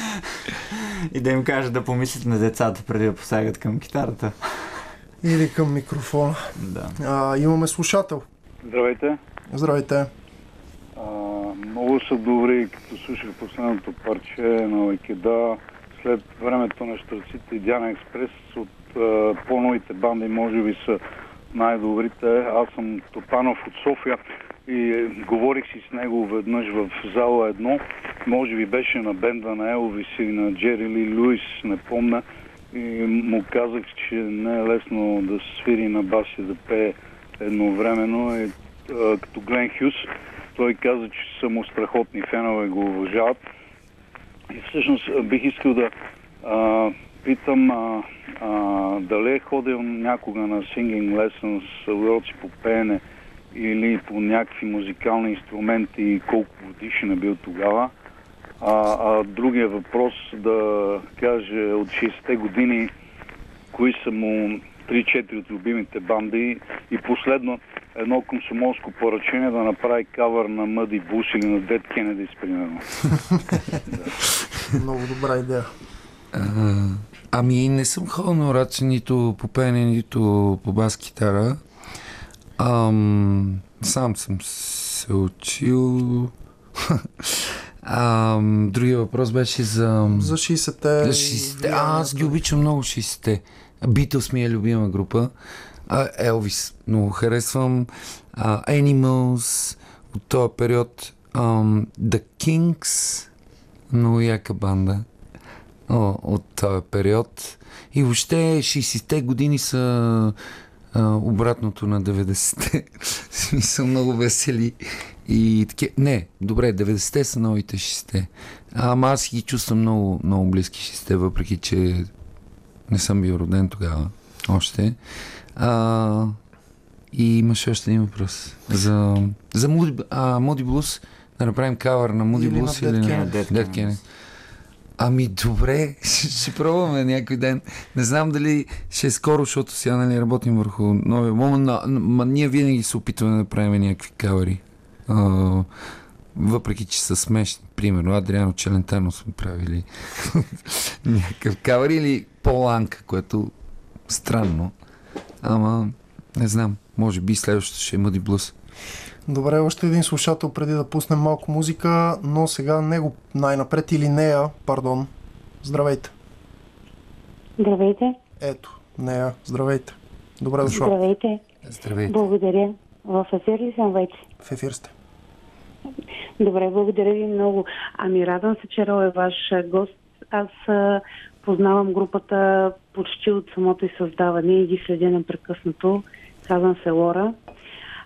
[SPEAKER 3] и да им кажа да помислят на децата преди да посягат към китарата.
[SPEAKER 1] Или към микрофона.
[SPEAKER 3] Да.
[SPEAKER 1] А, имаме слушател.
[SPEAKER 8] Здравейте.
[SPEAKER 1] Здравейте.
[SPEAKER 8] А, много са добри, като слушах последното парче на Лайкеда, след времето на Штраците и Диана Експрес от а, по-новите банди може би са най-добрите. Аз съм Топанов от София и говорих си с него веднъж в зала едно. Може би беше на бенда на Елвис или на Джери Ли Луис, не помня. И му казах, че не е лесно да свири на бас и да пее едновременно. И, като Глен Хюс, той каза, че са му страхотни фенове, го уважават. И всъщност бих искал да а, питам а, а, дали е ходил някога на singing lessons, уроци по пеене или по някакви музикални инструменти и колко годишен е бил тогава. А, а другия въпрос да каже от 60-те години кои са му 3-4 от любимите банди и последно едно комсомолско поръчение да направи кавър на Мъди Бус или на Дед Кенедис, примерно.
[SPEAKER 1] Много добра идея.
[SPEAKER 4] А, ами не съм ходил на ураци нито по пеене, нито по бас китара. Ам, сам съм се учил. Ам, другия въпрос беше за...
[SPEAKER 1] За 60-те.
[SPEAKER 4] За 60-те. А, аз ги обичам много 60-те. Beatles ми е любима група. Елвис много харесвам. Animals от този период. The Kings много яка банда от този период. И въобще 60-те години са а, обратното на 90-те. В смисъл много весели. И таки... Не, добре, 90-те са новите 60-те. Ама аз ги чувствам много, много близки 60-те, въпреки че не съм бил роден тогава още. А, и имаше още един въпрос. За, за Moody, а, Moody Blues. Да направим кавър на Moody
[SPEAKER 1] Или на
[SPEAKER 4] Blues
[SPEAKER 1] Dead
[SPEAKER 4] или на.
[SPEAKER 3] Dead. Kennedys.
[SPEAKER 4] Ами добре, ще пробваме някой ден. Не знам дали ще е скоро, защото сега нали, работим върху новия албум, но, но ние винаги се опитваме да правим някакви кавери. А, въпреки, че са смешни. Примерно, Адриано Челентано сме правили някакъв кавер или Поланка, което странно. Ама, не знам. Може би следващото ще е Мъди Блюз.
[SPEAKER 1] Добре, още един слушател преди да пуснем малко музика, но сега него най-напред или нея, пардон. Здравейте.
[SPEAKER 9] Здравейте.
[SPEAKER 1] Ето, нея, здравейте. Добре дошла.
[SPEAKER 9] Здравейте.
[SPEAKER 4] Здравейте.
[SPEAKER 9] Благодаря. В ефир ли съм вече?
[SPEAKER 1] В ефир сте.
[SPEAKER 9] Добре, благодаря ви много. Ами радвам се, че Ро е ваш гост. Аз познавам групата почти от самото и създаване и ги следя непрекъснато. Казвам се Лора.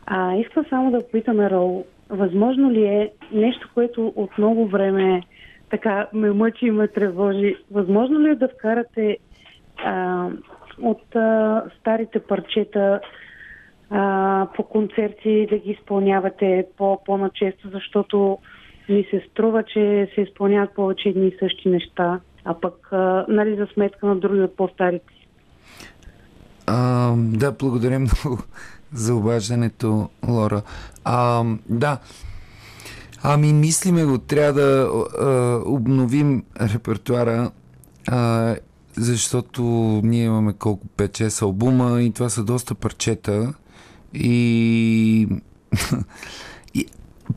[SPEAKER 9] А, искам само да попитаме Рол, възможно ли е нещо, което от много време така ме мъчи и ме тревожи, възможно ли е да вкарате а, от а, старите парчета а, по концерти да ги изпълнявате по, по-начесто, защото ми се струва, че се изпълняват повече едни и същи неща, а пък а, нали, за сметка на други от по-старите.
[SPEAKER 4] А, да, благодаря много за обаждането, Лора. А, да. Ами, мислиме го, трябва да а, обновим репертуара, а, защото ние имаме колко 5-6 албума и това са доста парчета. И, и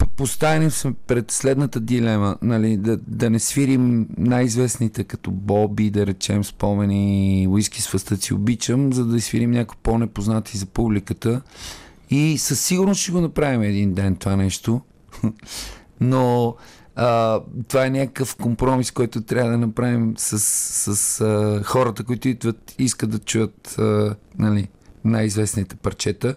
[SPEAKER 4] поставени сме пред следната дилема, нали, да, да не свирим най-известните като Боби, да речем спомени Уиски с фъстъци обичам, за да свирим някои по-непознати за публиката. И със сигурност ще го направим един ден това нещо. Но а, това е някакъв компромис, който трябва да направим с, с а, хората, които идват, искат да чуят а, нали, най-известните парчета,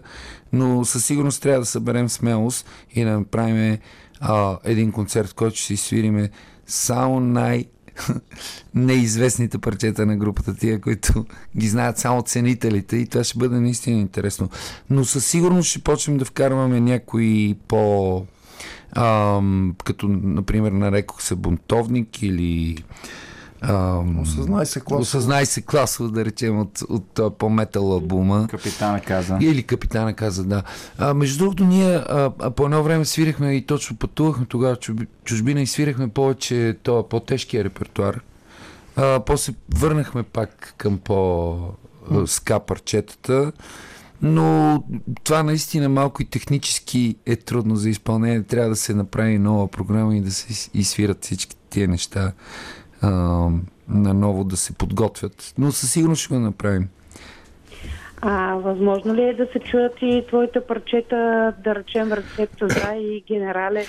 [SPEAKER 4] но със сигурност трябва да съберем смелост и да направим а, един концерт, в който ще си свириме само най- неизвестните парчета на групата, тия, които ги знаят само ценителите и това ще бъде наистина интересно. Но със сигурност ще почнем да вкарваме някои по... Ам, като, например, нарекох се бунтовник или
[SPEAKER 1] Осъзнай се класово.
[SPEAKER 4] Осъзнай се класово, да речем, от, от, от по-метал албума.
[SPEAKER 3] Капитана каза.
[SPEAKER 4] Или капитана каза, да. А, между другото, ние а, а, по едно време свирихме и точно пътувахме тогава чужбина и свирихме повече това по-тежкия репертуар. А, после върнахме пак към по-ска парчетата. Но това наистина малко и технически е трудно за изпълнение. Трябва да се направи нова програма и да се из- изсвират всички тия неща а, наново да се подготвят. Но със сигурност ще го направим.
[SPEAKER 9] А възможно ли е да се чуят и твоите парчета, да речем рецепта за и генерале?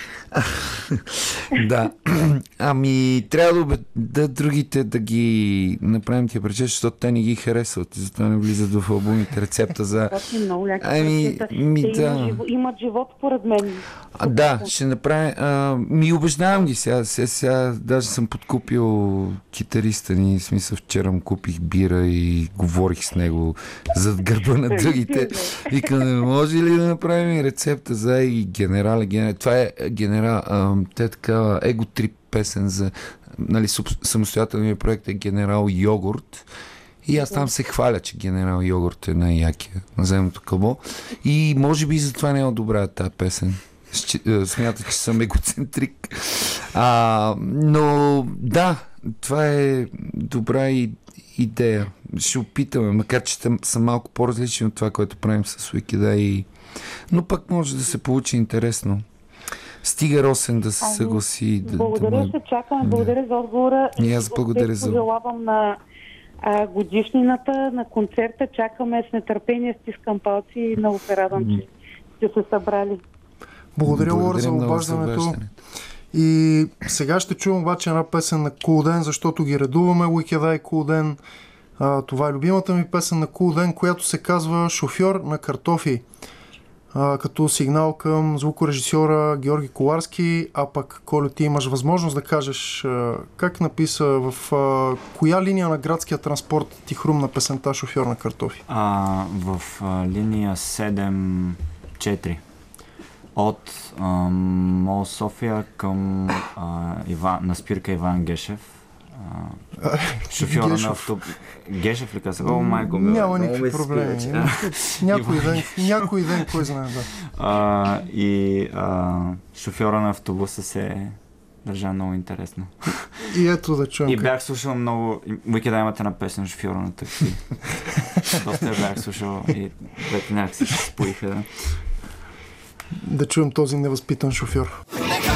[SPEAKER 4] да. Ами, трябва да убеда другите да ги направим тия парчета, защото те не ги харесват. Затова не влизат в албумите рецепта за...
[SPEAKER 9] Много
[SPEAKER 4] Ами, ми,
[SPEAKER 9] Те
[SPEAKER 4] да.
[SPEAKER 9] имат, живо- имат живот, според мен.
[SPEAKER 4] А, да, ще направя. А, ми убеждавам ги сега, сега, сега. Даже съм подкупил китариста ни. В смисъл, вчера му купих бира и говорих с него зад гърба на другите. Викам, може ли да направим рецепта за и генерал, генерал. Това е генерал. А, те така его трип песен за нали, самостоятелният проект е генерал Йогурт. И аз там се хваля, че генерал Йогурт е най-якия на земното кълбо. И може би затова не е одобря тази песен. Смята, че съм егоцентрик. А, но да, това е добра идея. Ще опитаме, макар че са малко по-различни от това, което правим с Wikida и... Но пък може да се получи интересно. Стига Росен да се
[SPEAKER 9] Ами,
[SPEAKER 4] съгласи. Да, да
[SPEAKER 9] Благодаря,
[SPEAKER 4] му-
[SPEAKER 9] ще чакам. Благодаря за отговора.
[SPEAKER 4] И аз благодаря за-
[SPEAKER 9] Пожелавам на а, годишнината на концерта. Чакаме с нетърпение, стискам палци и много се радвам, че сте се събрали.
[SPEAKER 1] Благодаря, Лора, за обаждането. И сега ще чувам обаче една песен на Кулден, защото ги редуваме Уикеда и Кулден. А, това е любимата ми песен на Кулден, която се казва Шофьор на картофи. А, като сигнал към звукорежисьора Георги Коларски, а пък Колю ти имаш възможност да кажеш а, как написа в а, коя линия на градския транспорт ти хрумна песента Шофьор на картофи.
[SPEAKER 3] А, в а, линия 7-4 от а, Мол София към а, Иван, на спирка Иван Гешев. А, шофьора
[SPEAKER 1] Гешев.
[SPEAKER 3] на автобус. Гешев ли каза? О, майко ми.
[SPEAKER 1] Няма никакви
[SPEAKER 3] ме
[SPEAKER 1] проблеми.
[SPEAKER 3] че-
[SPEAKER 1] Някой ден, някой ден, кой знае, да.
[SPEAKER 3] А, и а, шофьора на автобуса се държа много интересно.
[SPEAKER 1] И ето да чуем
[SPEAKER 3] И бях слушал много... Викеда имате една песен шофьора на такси. Доста я бях слушал и някакси се споиха. Да.
[SPEAKER 1] да чуем този невъзпитан шофьор.
[SPEAKER 5] На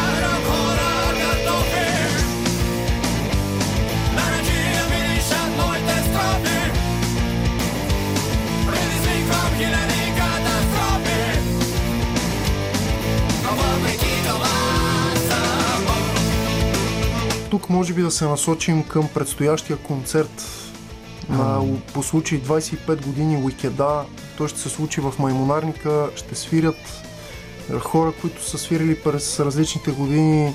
[SPEAKER 1] тук може би да се насочим към предстоящия концерт на, по случай 25 години Уикеда. Той ще се случи в Маймонарника. Ще свирят е, хора, които са свирили през различните години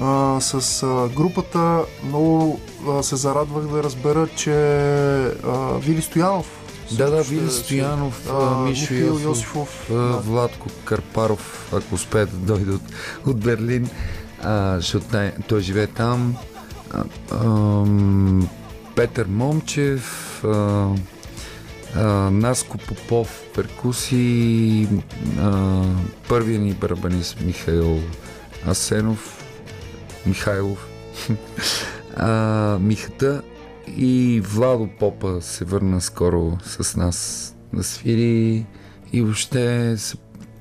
[SPEAKER 1] а, с а, групата. Много а, се зарадвах да разбера, че а, Вили Стоянов
[SPEAKER 4] Да, да, Вили Стоянов,
[SPEAKER 1] а,
[SPEAKER 4] Мишо Йосифов,
[SPEAKER 1] Йосифов, да.
[SPEAKER 4] Владко Карпаров, ако успее да дойде от, от Берлин, а, защото той, той живее там. А, ам, Петър Момчев, а, а, Наско Попов, перкуси, а, първият ни барабанист Михаил Асенов, Михайлов, а, Михата и Владо Попа се върна скоро с нас да свири и въобще се,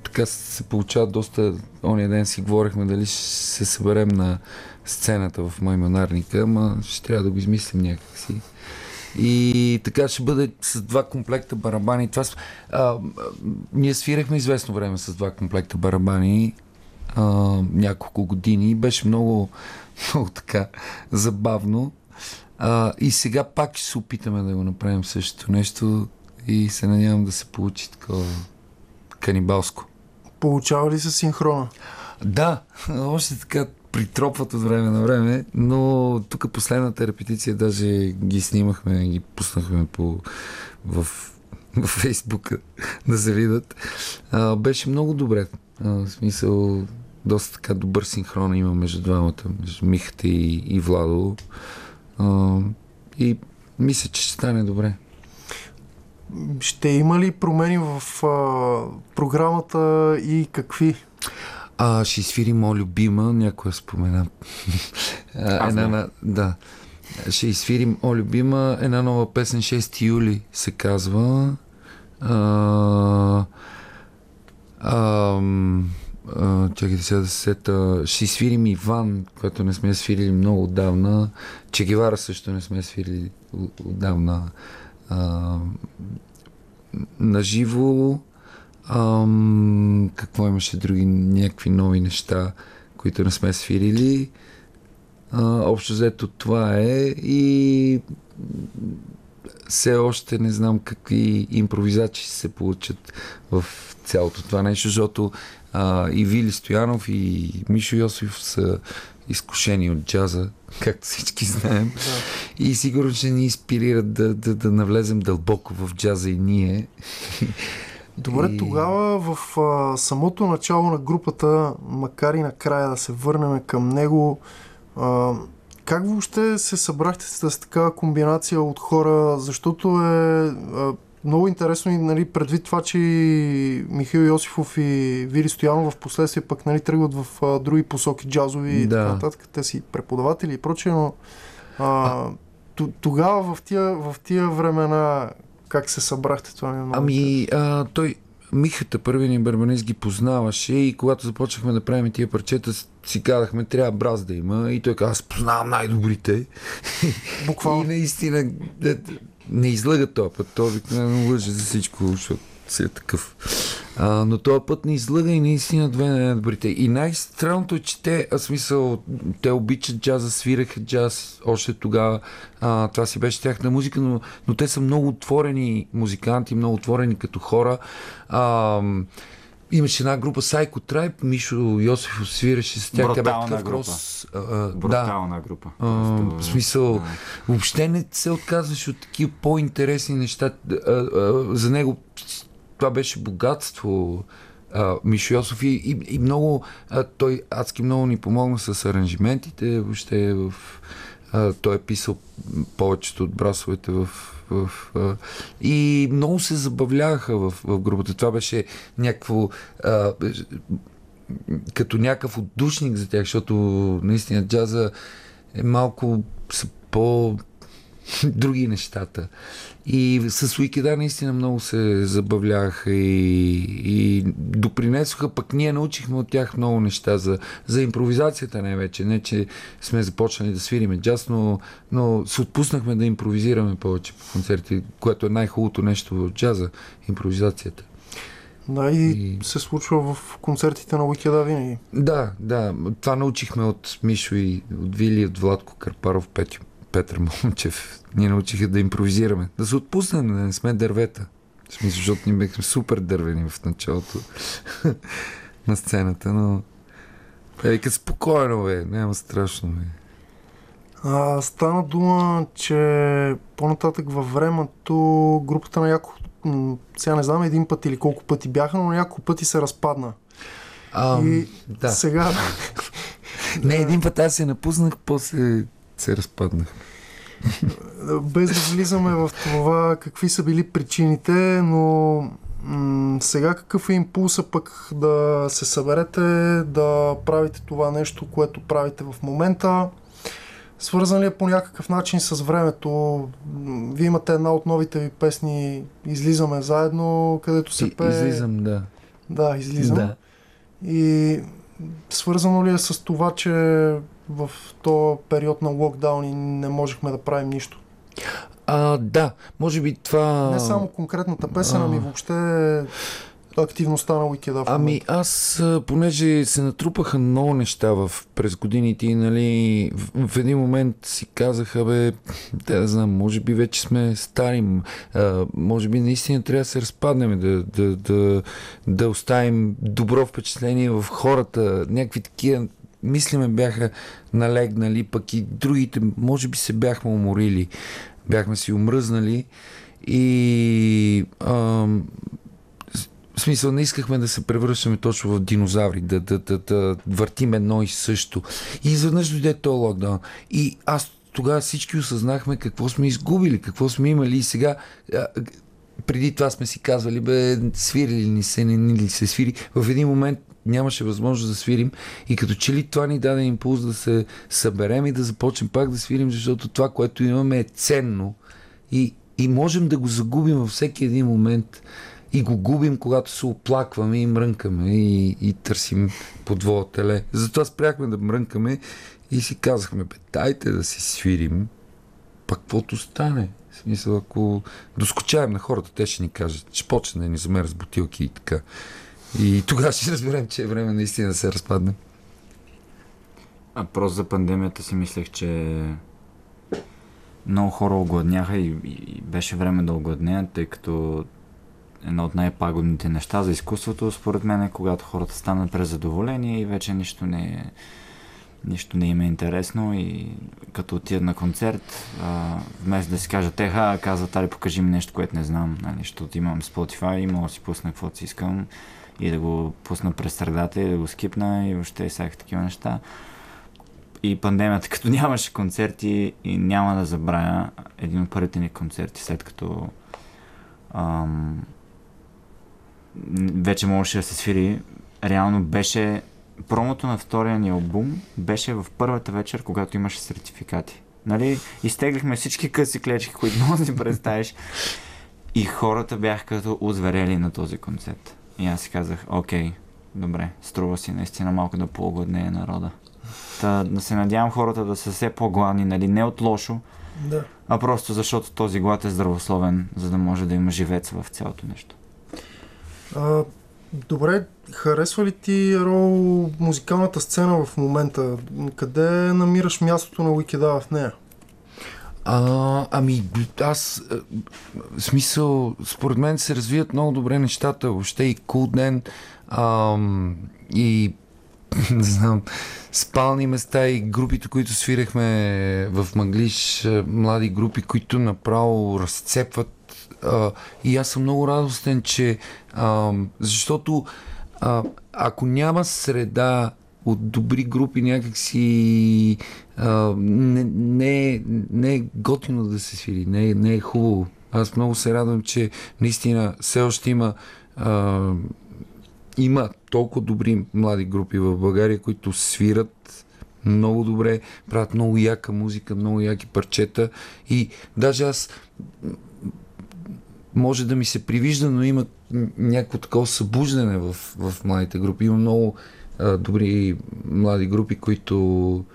[SPEAKER 4] така се получава доста... Ония ден си говорихме дали ще се съберем на сцената в Маймонарника, ама ще трябва да го измислим някакси. И така ще бъде с два комплекта барабани. Това, а, а, ние свирахме известно време с два комплекта барабани а, няколко години. Беше много, много така забавно. А, и сега пак ще се опитаме да го направим същото нещо и се надявам да се получи такова канибалско.
[SPEAKER 1] Получава ли се синхрона?
[SPEAKER 4] Да, още така притропват от време на време, но тук последната репетиция даже ги снимахме, ги пуснахме по, в, в Фейсбука да се видят. А, беше много добре. А, в смисъл, доста така добър синхрон има между двамата, между Михата и, и Владо. А, и мисля, че ще стане добре.
[SPEAKER 1] Ще има ли промени в а, програмата и какви?
[SPEAKER 4] А, ще свири моя любима, някоя спомена. А, една, на, да. Ще изсвирим О любима, една нова песен 6 юли се казва. А, ам, а, чакайте сега да се сета. Ще изсвирим Иван, което не сме свирили много отдавна. Чегевара също не сме свирили отдавна. А, наживо. Ам, какво имаше други някакви нови неща, които не сме свирили. А, общо взето това е и все още не знам какви импровизации се получат в цялото това нещо, защото а, и Вили Стоянов и Мишо Йосиф са изкушени от джаза, както всички знаем. И сигурно ще ни инспирират да, да, да навлезем дълбоко в джаза и ние.
[SPEAKER 1] Добре,
[SPEAKER 4] И-
[SPEAKER 1] тогава в а, самото начало на групата, макар и накрая да се върнем към него, а, как въобще се събрахте с такава комбинация от хора, защото е а, много интересно и нали, предвид това, че и Михаил Йосифов и Вили Стоянов в последствие пък нали, тръгват в а, други посоки джазови и
[SPEAKER 4] Да.
[SPEAKER 1] така нататък. Те си преподаватели и прочее, но а, тогава в тия, в тия времена как се събрахте това ми е много
[SPEAKER 4] Ами, а, той, Михата, първи ни барбанист, ги познаваше и когато започнахме да правим тия парчета, си казахме, трябва браз да има. И той каза, аз познавам най-добрите.
[SPEAKER 1] Буквално.
[SPEAKER 4] И наистина, не излъга този път. Той обикновено лъже за всичко, защото си е такъв. А, но този път не излъга и наистина две най-добрите. И най-странното е, че те, а смисъл, те обичат джаза, свираха джаз още тогава. А, това си беше тяхна музика, но, но те са много отворени музиканти, много отворени като хора. А, Имаше една група Psycho Tribe, Мишо Йосифов свираше с тях. Тя бе
[SPEAKER 3] Брутална
[SPEAKER 4] такъв
[SPEAKER 3] група.
[SPEAKER 4] гроз. А, а, да,
[SPEAKER 3] Брутална група.
[SPEAKER 4] а, в смисъл,
[SPEAKER 3] да.
[SPEAKER 4] въобще не се отказваш от такива по-интересни неща. А, а, за него това беше богатство. А, Мишо Йосиф и, и, и много, а, той адски много ни помогна с аранжиментите, въобще в, а, той е писал повечето от брасовете в, в а, и много се забавляваха в, в групата. Това беше някакво а, като някакъв отдушник за тях, защото наистина джаза е малко по други нещата. И с Уикеда наистина много се забавляваха и, и допринесоха, пък ние научихме от тях много неща за, за импровизацията най-вече. Не, че сме започнали да свириме джаз, но, но се отпуснахме да импровизираме повече по концерти, което е най-хубавото нещо в джаза импровизацията.
[SPEAKER 1] Да, и,
[SPEAKER 4] И-
[SPEAKER 1] се случва в концертите на Уикеда винаги.
[SPEAKER 4] Да, да. Това научихме от Мишо и от Вили, от Владко Карпаров, Петю, Петър Момчев. Ние научиха да импровизираме. Да се отпуснем, да не сме дървета. В смисъл, защото ние бяхме супер дървени в началото на сцената, но... Е, вика, спокойно, бе, няма страшно, бе.
[SPEAKER 1] А, стана дума, че по-нататък във времето групата на Яко, сега не знам един път или колко пъти бяха, но няколко пъти се разпадна.
[SPEAKER 4] А,
[SPEAKER 1] и
[SPEAKER 4] да.
[SPEAKER 1] сега
[SPEAKER 4] Не, един път аз се напуснах, после се разпаднах.
[SPEAKER 1] без да влизаме в това какви са били причините, но м- сега какъв е импулса пък да се съберете, да правите това нещо, което правите в момента? Свързан ли е по някакъв начин с времето? Вие имате една от новите ви песни Излизаме заедно, където се пее...
[SPEAKER 4] излизам, да.
[SPEAKER 1] Да, излизам.
[SPEAKER 4] Да.
[SPEAKER 1] И свързано ли е с това, че в този период на локдауни не можехме да правим нищо?
[SPEAKER 4] А, да, може би това...
[SPEAKER 1] Не само конкретната песен, ами въобще активността на Уикеда
[SPEAKER 4] Ами аз, понеже се натрупаха много неща в, през годините и нали, в, в един момент си казаха, бе, да, знам, може би вече сме стари, а, може би наистина трябва да се разпаднем, да, да, да, да оставим добро впечатление в хората, някакви такива мислиме бяха налегнали, пък и другите, може би се бяхме уморили, бяхме си умръзнали и ам, в смисъл, не искахме да се превръщаме точно в динозаври, да, да, да, да въртим едно и също. И изведнъж дойде този локдаун. И аз тогава всички осъзнахме какво сме изгубили, какво сме имали и сега преди това сме си казвали, бе, свирили ни се, не ни ли се свири. В един момент нямаше възможност да свирим и като че ли това ни даде импулс да се съберем и да започнем пак да свирим, защото това, което имаме е ценно и, и можем да го загубим във всеки един момент и го губим, когато се оплакваме и мрънкаме и, и търсим подвоя теле. Затова спряхме да мрънкаме и си казахме, бе, дайте да си свирим, пак каквото стане. В смисъл, ако доскочаем на хората, те ще ни кажат, ще почне да ни замерят с бутилки и така. И тогава ще разберем, че е време наистина да се разпадне.
[SPEAKER 3] А просто за пандемията си мислех, че много хора огладняха и, и беше време да огладнеят, тъй като едно от най-пагубните неща за изкуството, според мен, е когато хората станат презадоволени и вече нищо не е нищо не им е интересно и като отидат на концерт, а, вместо да си кажат, еха, казват, али покажи ми нещо, което не знам, нали, защото имам Spotify и мога да си пусна каквото си искам и да го пусна през средата и да го скипна и въобще всякакви такива неща. И пандемията, като нямаше концерти и няма да забравя един от първите ни концерти, след като ам, вече можеше да се свири, реално беше промото на втория ни албум беше в първата вечер, когато имаше сертификати. Нали? Изтеглихме всички къси клечки, които може да си представиш. И хората бяха като озверели на този концерт. И аз си казах, окей, добре, струва си наистина малко да поугоднее народа. Та, да се надявам хората да са все по-гладни, нали? Не от лошо,
[SPEAKER 1] Да.
[SPEAKER 3] а просто защото този глад е здравословен, за да може да има живец в цялото нещо.
[SPEAKER 1] А, добре, харесва ли ти, Рол, музикалната сцена в момента? Къде намираш мястото на Уикеда в нея?
[SPEAKER 4] А, ами, аз, а, в смисъл, според мен се развият много добре нещата. Въобще и Кулден, ам, и не знам, спални места и групите, които свирахме в Маглиш, а, млади групи, които направо разцепват. А, и аз съм много радостен, че ам, защото а, ако няма среда от добри групи някакси не, не, е- не е готино да се свири, не, е- не е хубаво. Аз много се радвам, че наистина все още има а, има толкова добри млади групи в България, които свират много добре, правят много яка музика, много яки парчета и даже аз може да ми се привижда, но има някакво такова събуждане в, в младите групи. Има много а, добри млади групи, които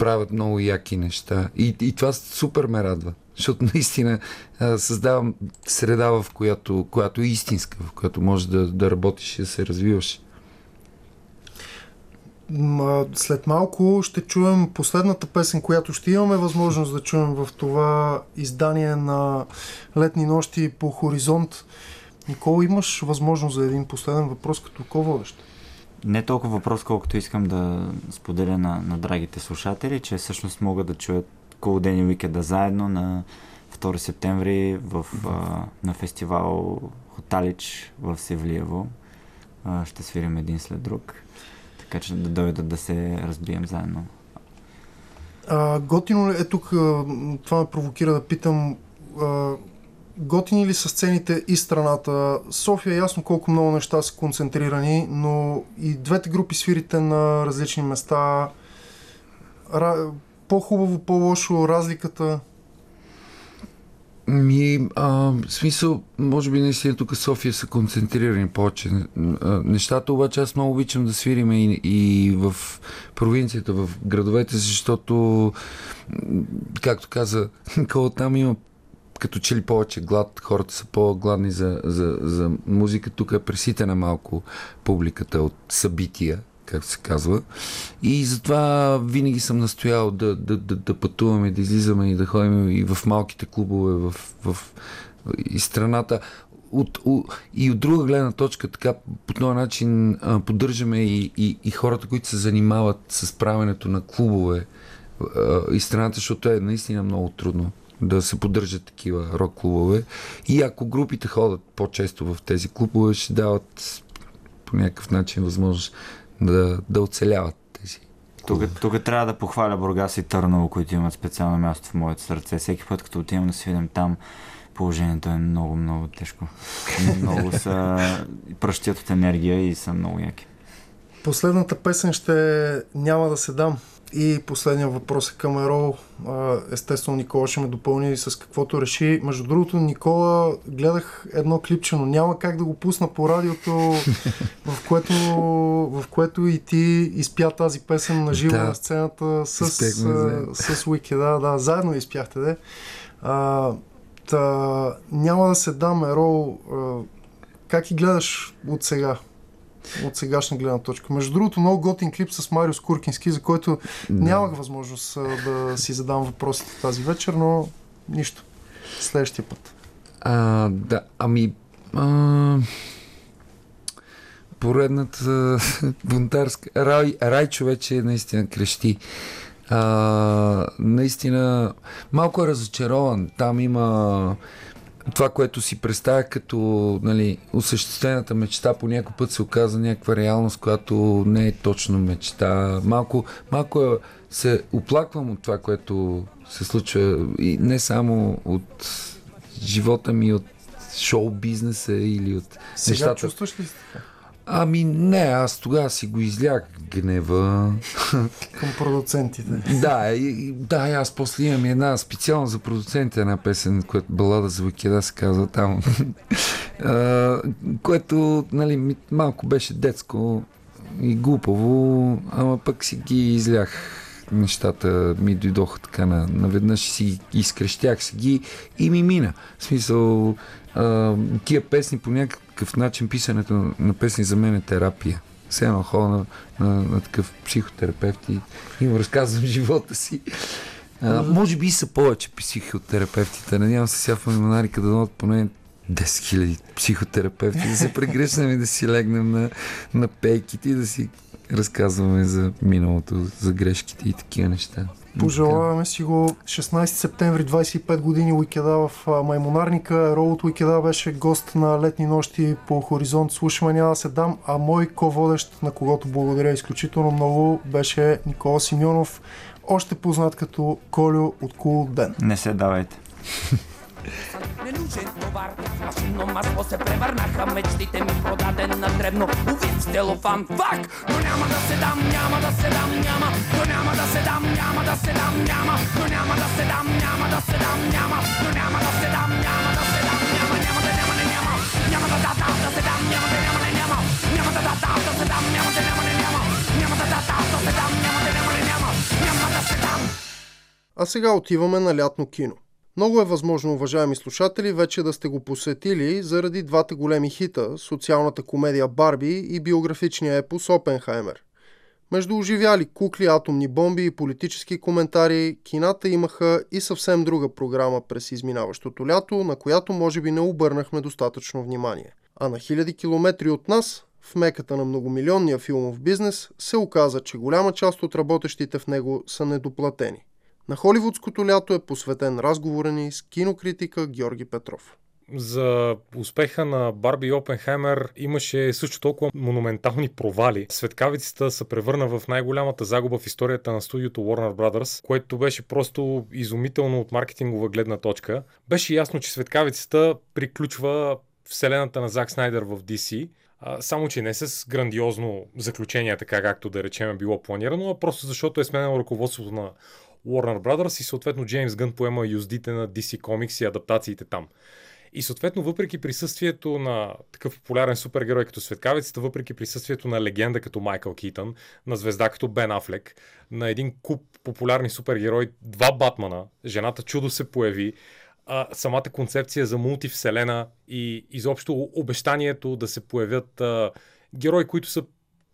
[SPEAKER 4] правят много яки неща. И, и това супер ме радва. защото наистина а, създавам среда, в която, която е истинска, в която можеш да, да работиш и да се развиваш.
[SPEAKER 1] След малко ще чуем последната песен, която ще имаме възможност да чуем в това издание на Летни нощи по Хоризонт. Никола, имаш възможност за един последен въпрос като ко-водещ?
[SPEAKER 3] Не толкова въпрос, колкото искам да споделя на, на драгите слушатели, че всъщност могат да чуят Cool Ден и заедно на 2 септември в, а, на фестивал Хоталич в Севлиево. А, ще свирим един след друг. Така че да дойдат да се разбием заедно.
[SPEAKER 1] А, готино ли е тук, това ме провокира да питам, а, готини ли са сцените и страната? София е ясно колко много неща са концентрирани, но и двете групи свирите на различни места. По-хубаво, по-лошо, разликата.
[SPEAKER 4] Ми, а, смисъл, може би наистина тук София са концентрирани повече. Нещата обаче аз много обичам да свириме и, и в провинцията, в градовете, защото, както каза Никола, там има като че ли повече глад, хората са по-гладни за, за, за музика. Тук е преситена малко публиката от събития, както се казва. И затова винаги съм настоял да, да, да, да пътуваме, да излизаме и да ходим и в малките клубове, в, в и страната. От, у, и от друга гледна точка, така по този начин а, поддържаме и, и, и хората, които се занимават с правенето на клубове а, и страната, защото е наистина много трудно да се поддържат такива рок клубове. И ако групите ходят по-често в тези клубове, ще дават по някакъв начин възможност да, да оцеляват тези.
[SPEAKER 3] Тук, тук трябва да похваля Бургас и Търново, които имат специално място в моето сърце. Всеки път, като отивам да свидим там, положението е много, много тежко. Много са пръщят от енергия и са много яки.
[SPEAKER 1] Последната песен ще е Няма да се дам. И последния въпрос е към Ерол. Естествено, Никола ще ме допълни с каквото реши. Между другото, Никола, гледах едно клипче, но няма как да го пусна по радиото, в което, в което и ти изпя тази песен на живо
[SPEAKER 4] Да.
[SPEAKER 1] на сцената с,
[SPEAKER 4] заедно.
[SPEAKER 1] с Уики. Да, да, заедно изпяхте, де. А, та, няма да се дам, Ерол. Как ги гледаш от сега? От сегашна гледна точка. Между другото, много готин клип с Марио Скуркински, за който
[SPEAKER 4] Да.
[SPEAKER 1] нямах възможност да си задам въпросите тази вечер, но нищо. Следващия път.
[SPEAKER 4] А, да, ами... А, поредната бунтарска... Рай, рай човече наистина крещи. А, наистина малко е разочарован. Там има това, което си представя като нали, осъществената мечта, по някой път се оказа някаква реалност, която не е точно мечта. Малко, малко е, се оплаквам от това, което се случва и не само от живота ми, от шоу бизнеса или от
[SPEAKER 1] Сега
[SPEAKER 4] нещата.
[SPEAKER 1] чувстваш ли се така?
[SPEAKER 4] Ами не, аз тогава си го излях гнева.
[SPEAKER 1] Към продуцентите.
[SPEAKER 4] да, и, да, и аз после имам една специално за продуцентите една песен, която балада за Вакеда се казва там. а, което, нали, малко беше детско и глупаво, ама пък си ги излях нещата ми дойдоха така на, наведнъж си изкрещях си ги и ми мина. В смисъл, а, тия песни по някакъв начин, писането на, песни за мен е терапия. Все едно ходя на, на, на такъв психотерапевт и им разказвам живота си. А, може би и са повече психотерапевтите. Надявам се сега в Маймонарика да дадат поне 10 000 психотерапевти, да се прегръщнем и да си легнем на, на пейките и да си разказваме за миналото, за грешките и такива неща.
[SPEAKER 1] Пожелаваме си го 16 септември, 25 години Уикеда в Маймонарника. От Уикеда беше гост на летни нощи по Хоризонт. Слушаме, няма да се дам, а мой ко-водещ, на когото благодаря изключително много, беше Никола Симеонов, още познат като Колю от Кул Ден.
[SPEAKER 3] Не се давайте.
[SPEAKER 10] Ненужен товар, в машинно масло се превърнаха мечтите ми продаден на дребно. Увид в телофан, фак! Но няма да се дам, няма да се дам, няма, но няма да се дам, няма да се дам, няма, но няма да се дам, няма да се дам, няма, но няма да се дам, няма да се дам, няма, няма да няма, не няма, няма да да да да се дам, няма да няма, не няма, няма да да да да се дам, няма да няма, не няма, няма да да да да се дам, няма да няма, не няма, няма да се дам.
[SPEAKER 1] А сега отиваме на лятно кино. Много е възможно, уважаеми слушатели, вече да сте го посетили заради двата големи хита – социалната комедия Барби и биографичния епос Опенхаймер. Между оживяли кукли, атомни бомби и политически коментари, кината имаха и съвсем друга програма през изминаващото лято, на която може би не обърнахме достатъчно внимание. А на хиляди километри от нас, в меката на многомилионния филмов бизнес, се оказа, че голяма част от работещите в него са недоплатени. На холивудското лято е посветен разговора ни с кинокритика Георги Петров.
[SPEAKER 11] За успеха на Барби Опенхаймер имаше също толкова монументални провали. Светкавицата се превърна в най-голямата загуба в историята на студиото Warner Brothers, което беше просто изумително от маркетингова гледна точка. Беше ясно, че Светкавицата приключва вселената на Зак Снайдер в DC, само че не с грандиозно заключение, така както да речем е било планирано, а просто защото е сменено ръководството на Warner Brothers и съответно Джеймс Гън поема юздите на DC Comics и адаптациите там. И съответно, въпреки присъствието на такъв популярен супергерой като Светкавицата, въпреки присъствието на легенда като Майкъл Китън, на звезда като Бен Афлек, на един куп популярни супергерои, два Батмана, жената чудо се появи, а, самата концепция за мултивселена и изобщо обещанието да се появят а, герои, които са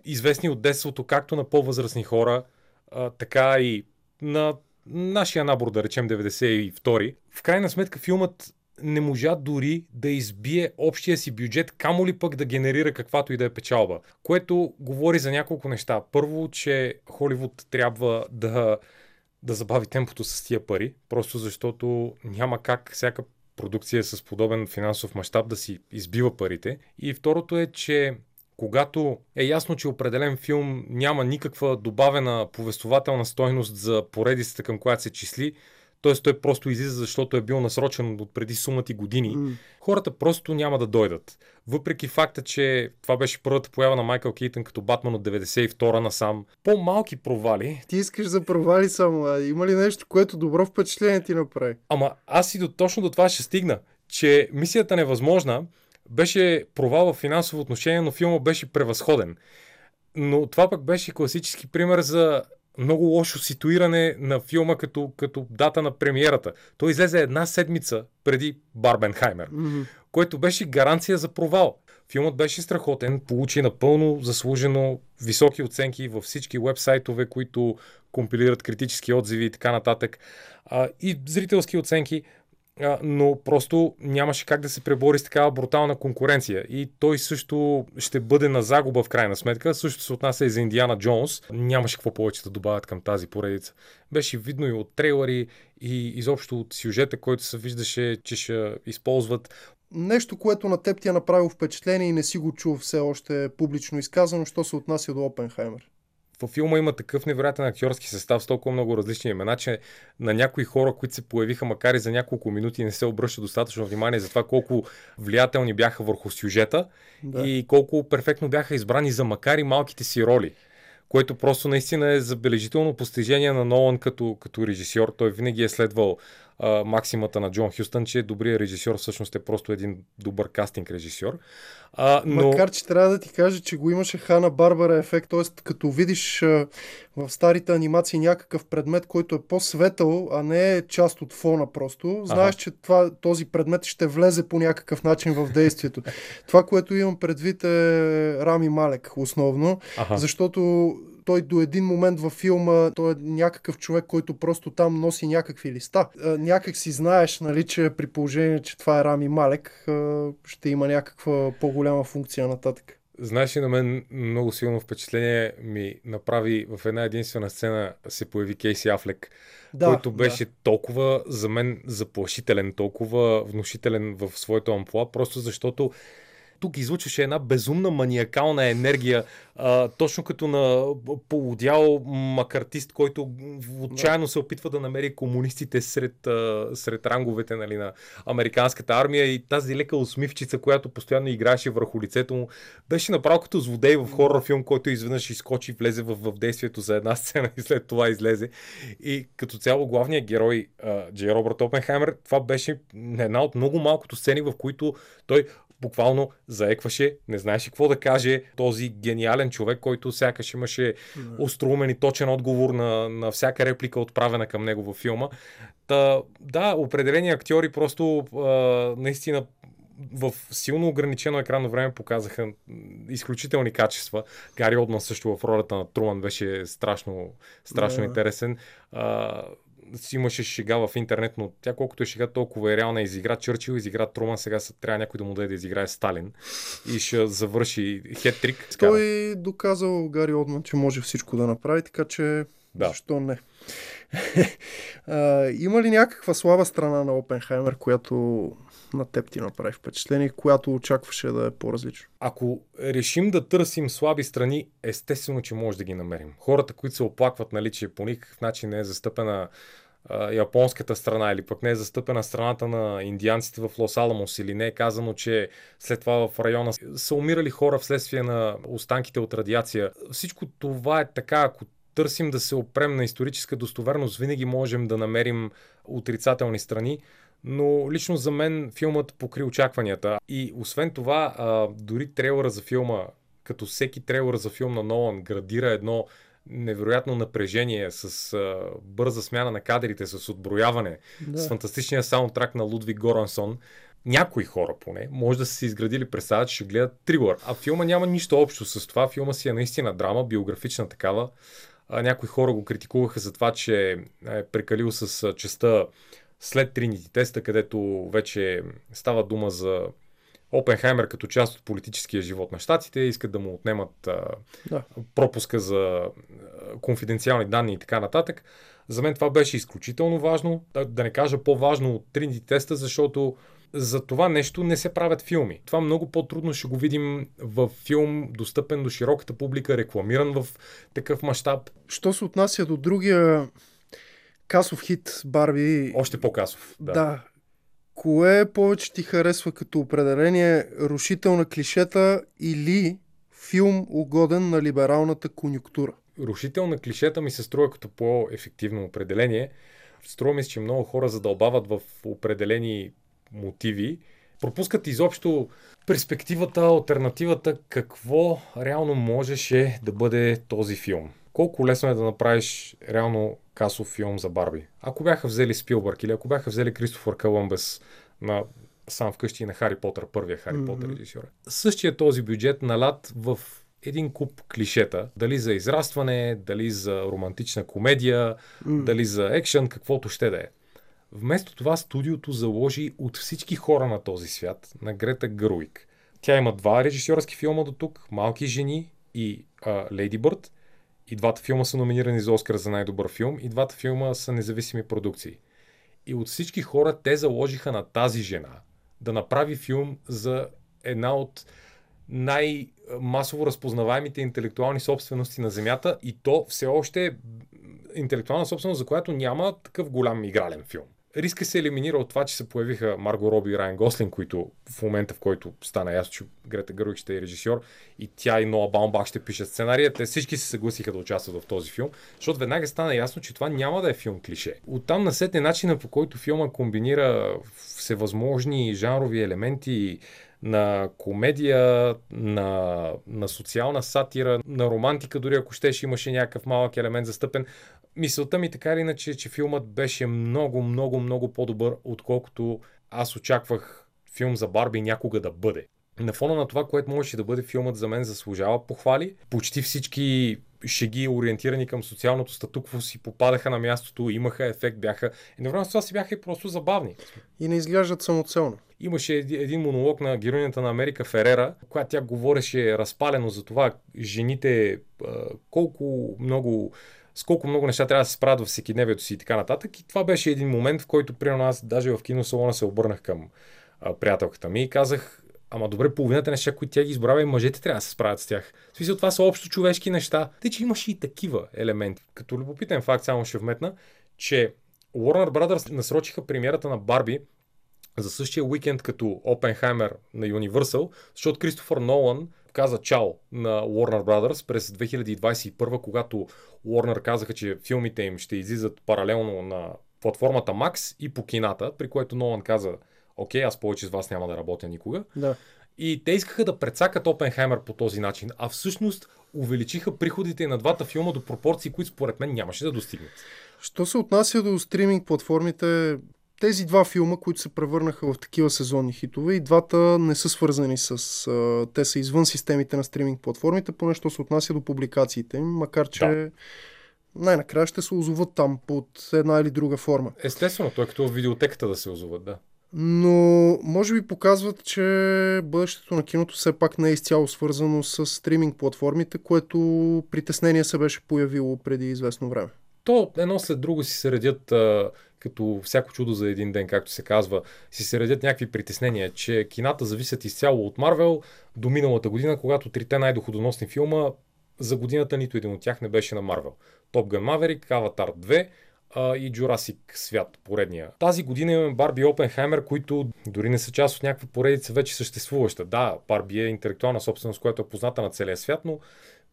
[SPEAKER 11] известни от детството, както на по-възрастни хора, а, така и на нашия набор, да речем 92. В крайна сметка филмът не можа дори да избие общия си бюджет, камо ли пък да генерира каквато и да е печалба. Което говори за няколко неща. Първо, че Холивуд трябва да, да забави темпото с тия пари, просто защото няма как всяка продукция с подобен финансов мащаб да си избива парите. И второто е, че когато е ясно, че определен филм няма никаква добавена повествователна стойност за поредицата, към която се числи, т.е. той просто излиза, защото е бил насрочен от преди сумати години, mm. хората просто няма да дойдат. Въпреки факта, че това беше първата поява на Майкъл Кейтън като Батман от 92-а насам, по-малки провали.
[SPEAKER 1] Ти искаш за провали само, а има ли нещо, което добро впечатление ти направи?
[SPEAKER 11] Ама аз и до, точно до това ще стигна, че мисията невъзможна беше провал в финансово отношение, но филма беше превъзходен. Но това пък беше класически пример за много лошо ситуиране на филма като, като дата на премиерата. Той излезе една седмица преди Барбенхаймер, mm-hmm. което беше гаранция за провал. Филмът беше страхотен, получи напълно заслужено високи оценки във всички вебсайтове, които компилират критически отзиви и така нататък. А, и зрителски оценки но просто нямаше как да се пребори с такава брутална конкуренция. И той също ще бъде на загуба в крайна сметка. Също се отнася и за Индиана Джонс. Нямаше какво повече да добавят към тази поредица. Беше видно и от трейлери, и изобщо от сюжета, който се виждаше, че ще използват.
[SPEAKER 1] Нещо, което на теб ти е направило впечатление и не си го чул все още публично изказано, що се отнася до Опенхаймер
[SPEAKER 11] във филма има такъв невероятен актьорски състав с толкова много различни имена, че на някои хора, които се появиха макар и за няколко минути, не се обръща достатъчно внимание за това колко влиятелни бяха върху сюжета да. и колко перфектно бяха избрани за макар и малките си роли. Което просто наистина е забележително постижение на Нолан като, като режисьор. Той винаги е следвал а, максимата на Джон Хюстън, че добрият режисьор всъщност е просто един добър кастинг режисьор.
[SPEAKER 1] А, но... Макар, че трябва да ти кажа, че го имаше Хана Барбара ефект, т.е. като видиш а, в старите анимации някакъв предмет, който е по-светъл, а не е част от фона просто, знаеш, ага. че това, този предмет ще влезе по някакъв начин в действието. това, което имам предвид е Рами Малек основно, ага. защото той до един момент във филма, той е някакъв човек, който просто там носи някакви листа. Някак си знаеш, нали, че при положение, че това е Рами Малек, ще има някаква по-голяма функция нататък.
[SPEAKER 11] Знаеш ли, на мен много силно впечатление ми направи в една единствена сцена се появи Кейси Афлек, да, който беше да. толкова за мен заплашителен, толкова внушителен в своето амплуа, просто защото тук излучваше една безумна маниакална енергия, а, точно като на полудял макартист, който отчаяно се опитва да намери комунистите сред, а, сред ранговете нали, на американската армия и тази лека усмивчица, която постоянно играеше върху лицето му, беше направо като злодей в хоррор филм, който изведнъж изкочи, влезе в, в действието за една сцена и след това излезе. И като цяло главният герой Джей Робърт Опенхаймер, това беше една от много малкото сцени, в които той буквално заекваше, не знаеше какво да каже този гениален човек, който сякаш имаше остроумен и точен отговор на, на всяка реплика, отправена към него във филма. Та, да, определени актьори просто а, наистина в силно ограничено екранно време показаха изключителни качества. Гари Олдман също в ролята на Труман беше страшно, страшно
[SPEAKER 1] Да.
[SPEAKER 11] интересен. А, си имаше шега в интернет, но тя колкото е шега, толкова е реална. Изигра Чърчил, изигра Труман, сега са, трябва някой да му даде да изиграе Сталин и ще завърши хет-трик.
[SPEAKER 1] Той доказал Гари Олдман, че може всичко да направи, така че
[SPEAKER 11] Да.
[SPEAKER 1] защо не? а, има ли някаква слаба страна на Опенхаймер, която на теб ти направи впечатление, която очакваше да е по-различно?
[SPEAKER 11] Ако решим да търсим слаби страни, естествено, че може да ги намерим. Хората, които се оплакват, нали, че по никакъв начин не е застъпена а, японската страна или пък не е застъпена страната на индианците в Лос Аламос или не е казано, че след това в района са умирали хора вследствие на останките от радиация. Всичко това е така, ако търсим да се опрем на историческа достоверност, винаги можем да намерим отрицателни страни, но лично за мен филмът покри очакванията. И освен това, а, дори трейлера за филма, като всеки трейлер за филм на Нолан, градира едно невероятно напрежение с а, бърза смяна на кадрите, с отброяване,
[SPEAKER 1] Да.
[SPEAKER 11] с фантастичния саундтрак на Лудвиг Горансон. Някои хора поне може да са си изградили представа, че ще гледат трилър. А филма няма нищо общо с това. Филма си е наистина драма, биографична такава. А, някои хора го критикуваха за това, че е прекалил с частта след Тринити теста, където вече става дума за Опенхаймер като част от политическия живот на щатите, искат да му отнемат а,
[SPEAKER 1] Да.
[SPEAKER 11] пропуска за а, конфиденциални данни и така нататък. За мен това беше изключително важно, да, да не кажа по-важно от Тринити теста, защото за това нещо не се правят филми. Това много по-трудно ще го видим в филм, достъпен до широката публика, рекламиран в такъв мащаб.
[SPEAKER 1] Що се отнася до другия касов хит Барби,
[SPEAKER 11] Още по-касов.
[SPEAKER 1] да. да. Кое повече ти харесва като определение рушител на клишета или филм угоден на либералната конюнктура?
[SPEAKER 11] рушител на клишета ми се струва като по-ефективно определение. Струва ми се, че много хора задълбават в определени мотиви, пропускат изобщо перспективата, альтернативата, какво реално можеше да бъде този филм. Колко лесно е да направиш реално касов филм за Барби. Ако бяха взели Спилбърг или ако бяха взели Кристофър Колумбес на сам вкъщи на Хари Потър, първия Хари
[SPEAKER 1] Мгм.
[SPEAKER 11] Потър режисьор. Същия този бюджет налят в един куп клишета. Дали за израстване, дали за романтична комедия,
[SPEAKER 1] М.
[SPEAKER 11] дали за екшън, каквото ще да е. Вместо това студиото заложи от всички хора на този свят на Грета Гъруик. Тя има два режисьорски филма до тук, Малки жени и Лейди Бърд. И двата филма са номинирани за Оскар за най-добър филм и двата филма са независими продукции. И от всички хора те заложиха на тази жена да направи филм за една от най-масово разпознаваемите интелектуални собствености на Земята и то все още е интелектуална собственост, за която няма такъв голям игрален филм. Риска се елиминира от това, че се появиха Марго Роби и Райан Гослин, които в момента, в който стана ясно, че Грета Гървик ще е режисьор и тя и Ноа Баумбах ще пишат сценария, те всички се съгласиха да участват в този филм, защото веднага стана ясно, че това няма да е филм клише. Оттам насетне начина по който филма комбинира всевъзможни жанрови елементи, на комедия, на, на социална сатира, на романтика, дори ако щеше имаше някакъв малък елемент застъпен. Мисълта ми така или иначе, че филмът беше много, много, много по-добър, отколкото аз очаквах филм за Барби някога да бъде. На фона на това, което можеше да бъде филмът за мен заслужава похвали. Почти всички шеги, ориентирани към социалното статукво, си попадаха на мястото, имаха ефект, бяха... Едновременно с това си бяха и просто забавни.
[SPEAKER 1] И не изглеждат самоцелно.
[SPEAKER 11] Имаше еди- един монолог на героинята на Америка Ферера, когато тя говореше разпалено за това жените колко много с колко много неща трябва да се справят във всекидневието си и така нататък. И това беше един момент, в който, примерно, аз даже в киносалона се обърнах към а, приятелката ми и казах, ама добре, половината неща, които тя ги избрава и мъжете трябва да се справят с тях. В смисъл, това са общо човешки неща. Тъй, че имаше и такива елементи. Като любопитен факт, само ще вметна, че Warner Brothers насрочиха премиерата на Барби за същия уикенд като Опенхаймер на Universal, защото Кристофър Нолан каза чао на Warner Brothers през 2021, когато Warner казаха, че филмите им ще излизат паралелно на платформата Max и по кината, при което Нолан каза, окей, аз повече с вас няма да работя никога.
[SPEAKER 1] Да.
[SPEAKER 11] И те искаха да прецакат Опенхаймер по този начин, а всъщност увеличиха приходите на двата филма до пропорции, които според мен нямаше да достигнат.
[SPEAKER 1] Що се отнася до стриминг платформите, тези два филма, които се превърнаха в такива сезонни хитове, и двата не са свързани с... А, те са извън системите на стриминг платформите, поне що се отнася до публикациите им, макар че
[SPEAKER 11] Да.
[SPEAKER 1] най-накрая ще се озоват там под една или друга форма.
[SPEAKER 11] Естествено, той е като в видеотеката да се озоват, да.
[SPEAKER 1] Но може би показват, че бъдещето на киното все пак не е изцяло свързано с стриминг платформите, което притеснение се беше появило преди известно време.
[SPEAKER 11] То едно след друго си се редят, а, като всяко чудо за един ден, както се казва, си се редят някакви притеснения, че кината зависят изцяло от Марвел до миналата година, когато трите най-доходоносни филма за годината нито един от тях не беше на Марвел. Top Gun Maverick, Avatar 2 а, и Jurassic свят, поредния. Тази година имаме Барби Опенхаймер, които дори не са част от някаква поредица вече съществуваща. Да, Барби е интелектуална собственост, която е позната на целия свят, но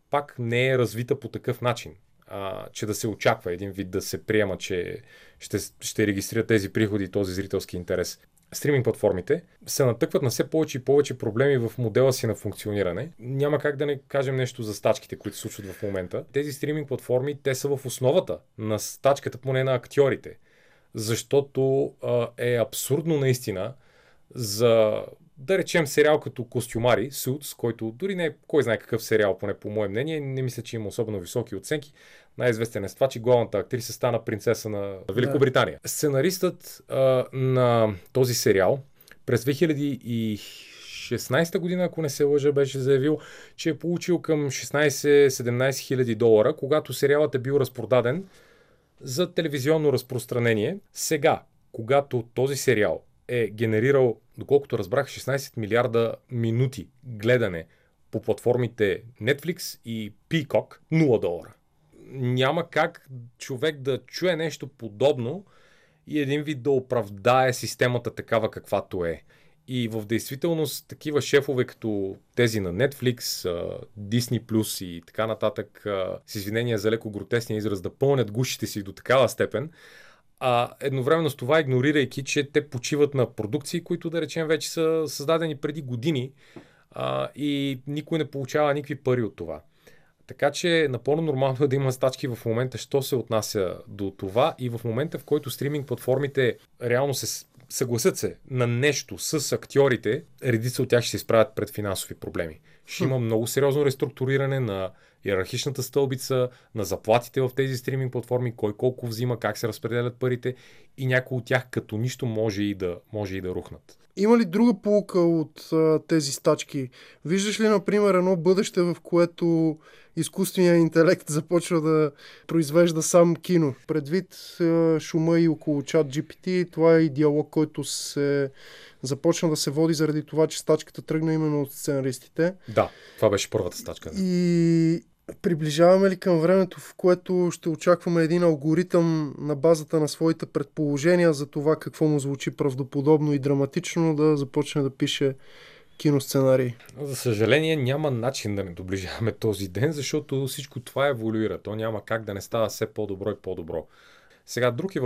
[SPEAKER 11] пак не е развита по такъв начин, а, че да се очаква един вид да се приема, че ще, ще регистрира тези приходи и този зрителски интерес. Стриминг платформите се натъкват на все повече и повече проблеми в модела си на функциониране. Няма как да не кажем нещо за стачките, които случват в момента. Тези стриминг платформи, те са в основата на стачката, поне на актьорите. Защото а, е абсурдно наистина за да речем сериал като Костюмари, Suits, който дори не е кой знае какъв сериал, поне по мое мнение, не мисля, че има особено високи оценки. Най-известен е с това, че главната актриса стана принцеса на Великобритания. Сценаристът а, на този сериал през 2016 година, ако не се лъжа, беше заявил, че е получил към 16-17 хиляди долара, когато сериалът е бил разпродаден за телевизионно разпространение. Сега, когато този сериал е генерирал, доколкото разбрах, 16 милиарда минути гледане по платформите Netflix и Peacock, 0 долара. Няма как човек да чуе нещо подобно и един вид да оправдае системата такава каквато е. И в действителност такива шефове като тези на Netflix, Disney Plus и така нататък, с извинения за леко гротесния израз, да пълнят гушите си до такава степен, а едновременно с това игнорирайки, че те почиват на продукции, които да речем вече са създадени преди години а, и никой не получава никакви пари от това. Така че напълно нормално е да има стачки в момента, що се отнася до това и в момента, в който стриминг платформите реално се съгласят се на нещо с актьорите, редица от тях ще се изправят пред финансови проблеми. Ще има много сериозно реструктуриране на иерархичната стълбица, на заплатите в тези стриминг платформи, кой колко взима, как се разпределят парите и някои от тях като нищо може и да, може и да рухнат.
[SPEAKER 1] Има ли друга полука от а, тези стачки? Виждаш ли, например, едно бъдеще, в което изкуственият интелект започва да произвежда сам кино? Предвид а, шума и около чат GPT, това е и диалог, който се започна да се води заради това, че стачката тръгна именно от сценаристите.
[SPEAKER 11] Да, това беше първата стачка. Да.
[SPEAKER 1] И приближаваме ли към времето, в което ще очакваме един алгоритъм на базата на своите предположения за това какво му звучи правдоподобно и драматично да започне да пише киносценарии?
[SPEAKER 11] За съжаление няма начин да не доближаваме този ден, защото всичко това еволюира. То няма как да не става все по-добро и по-добро. Сега друг е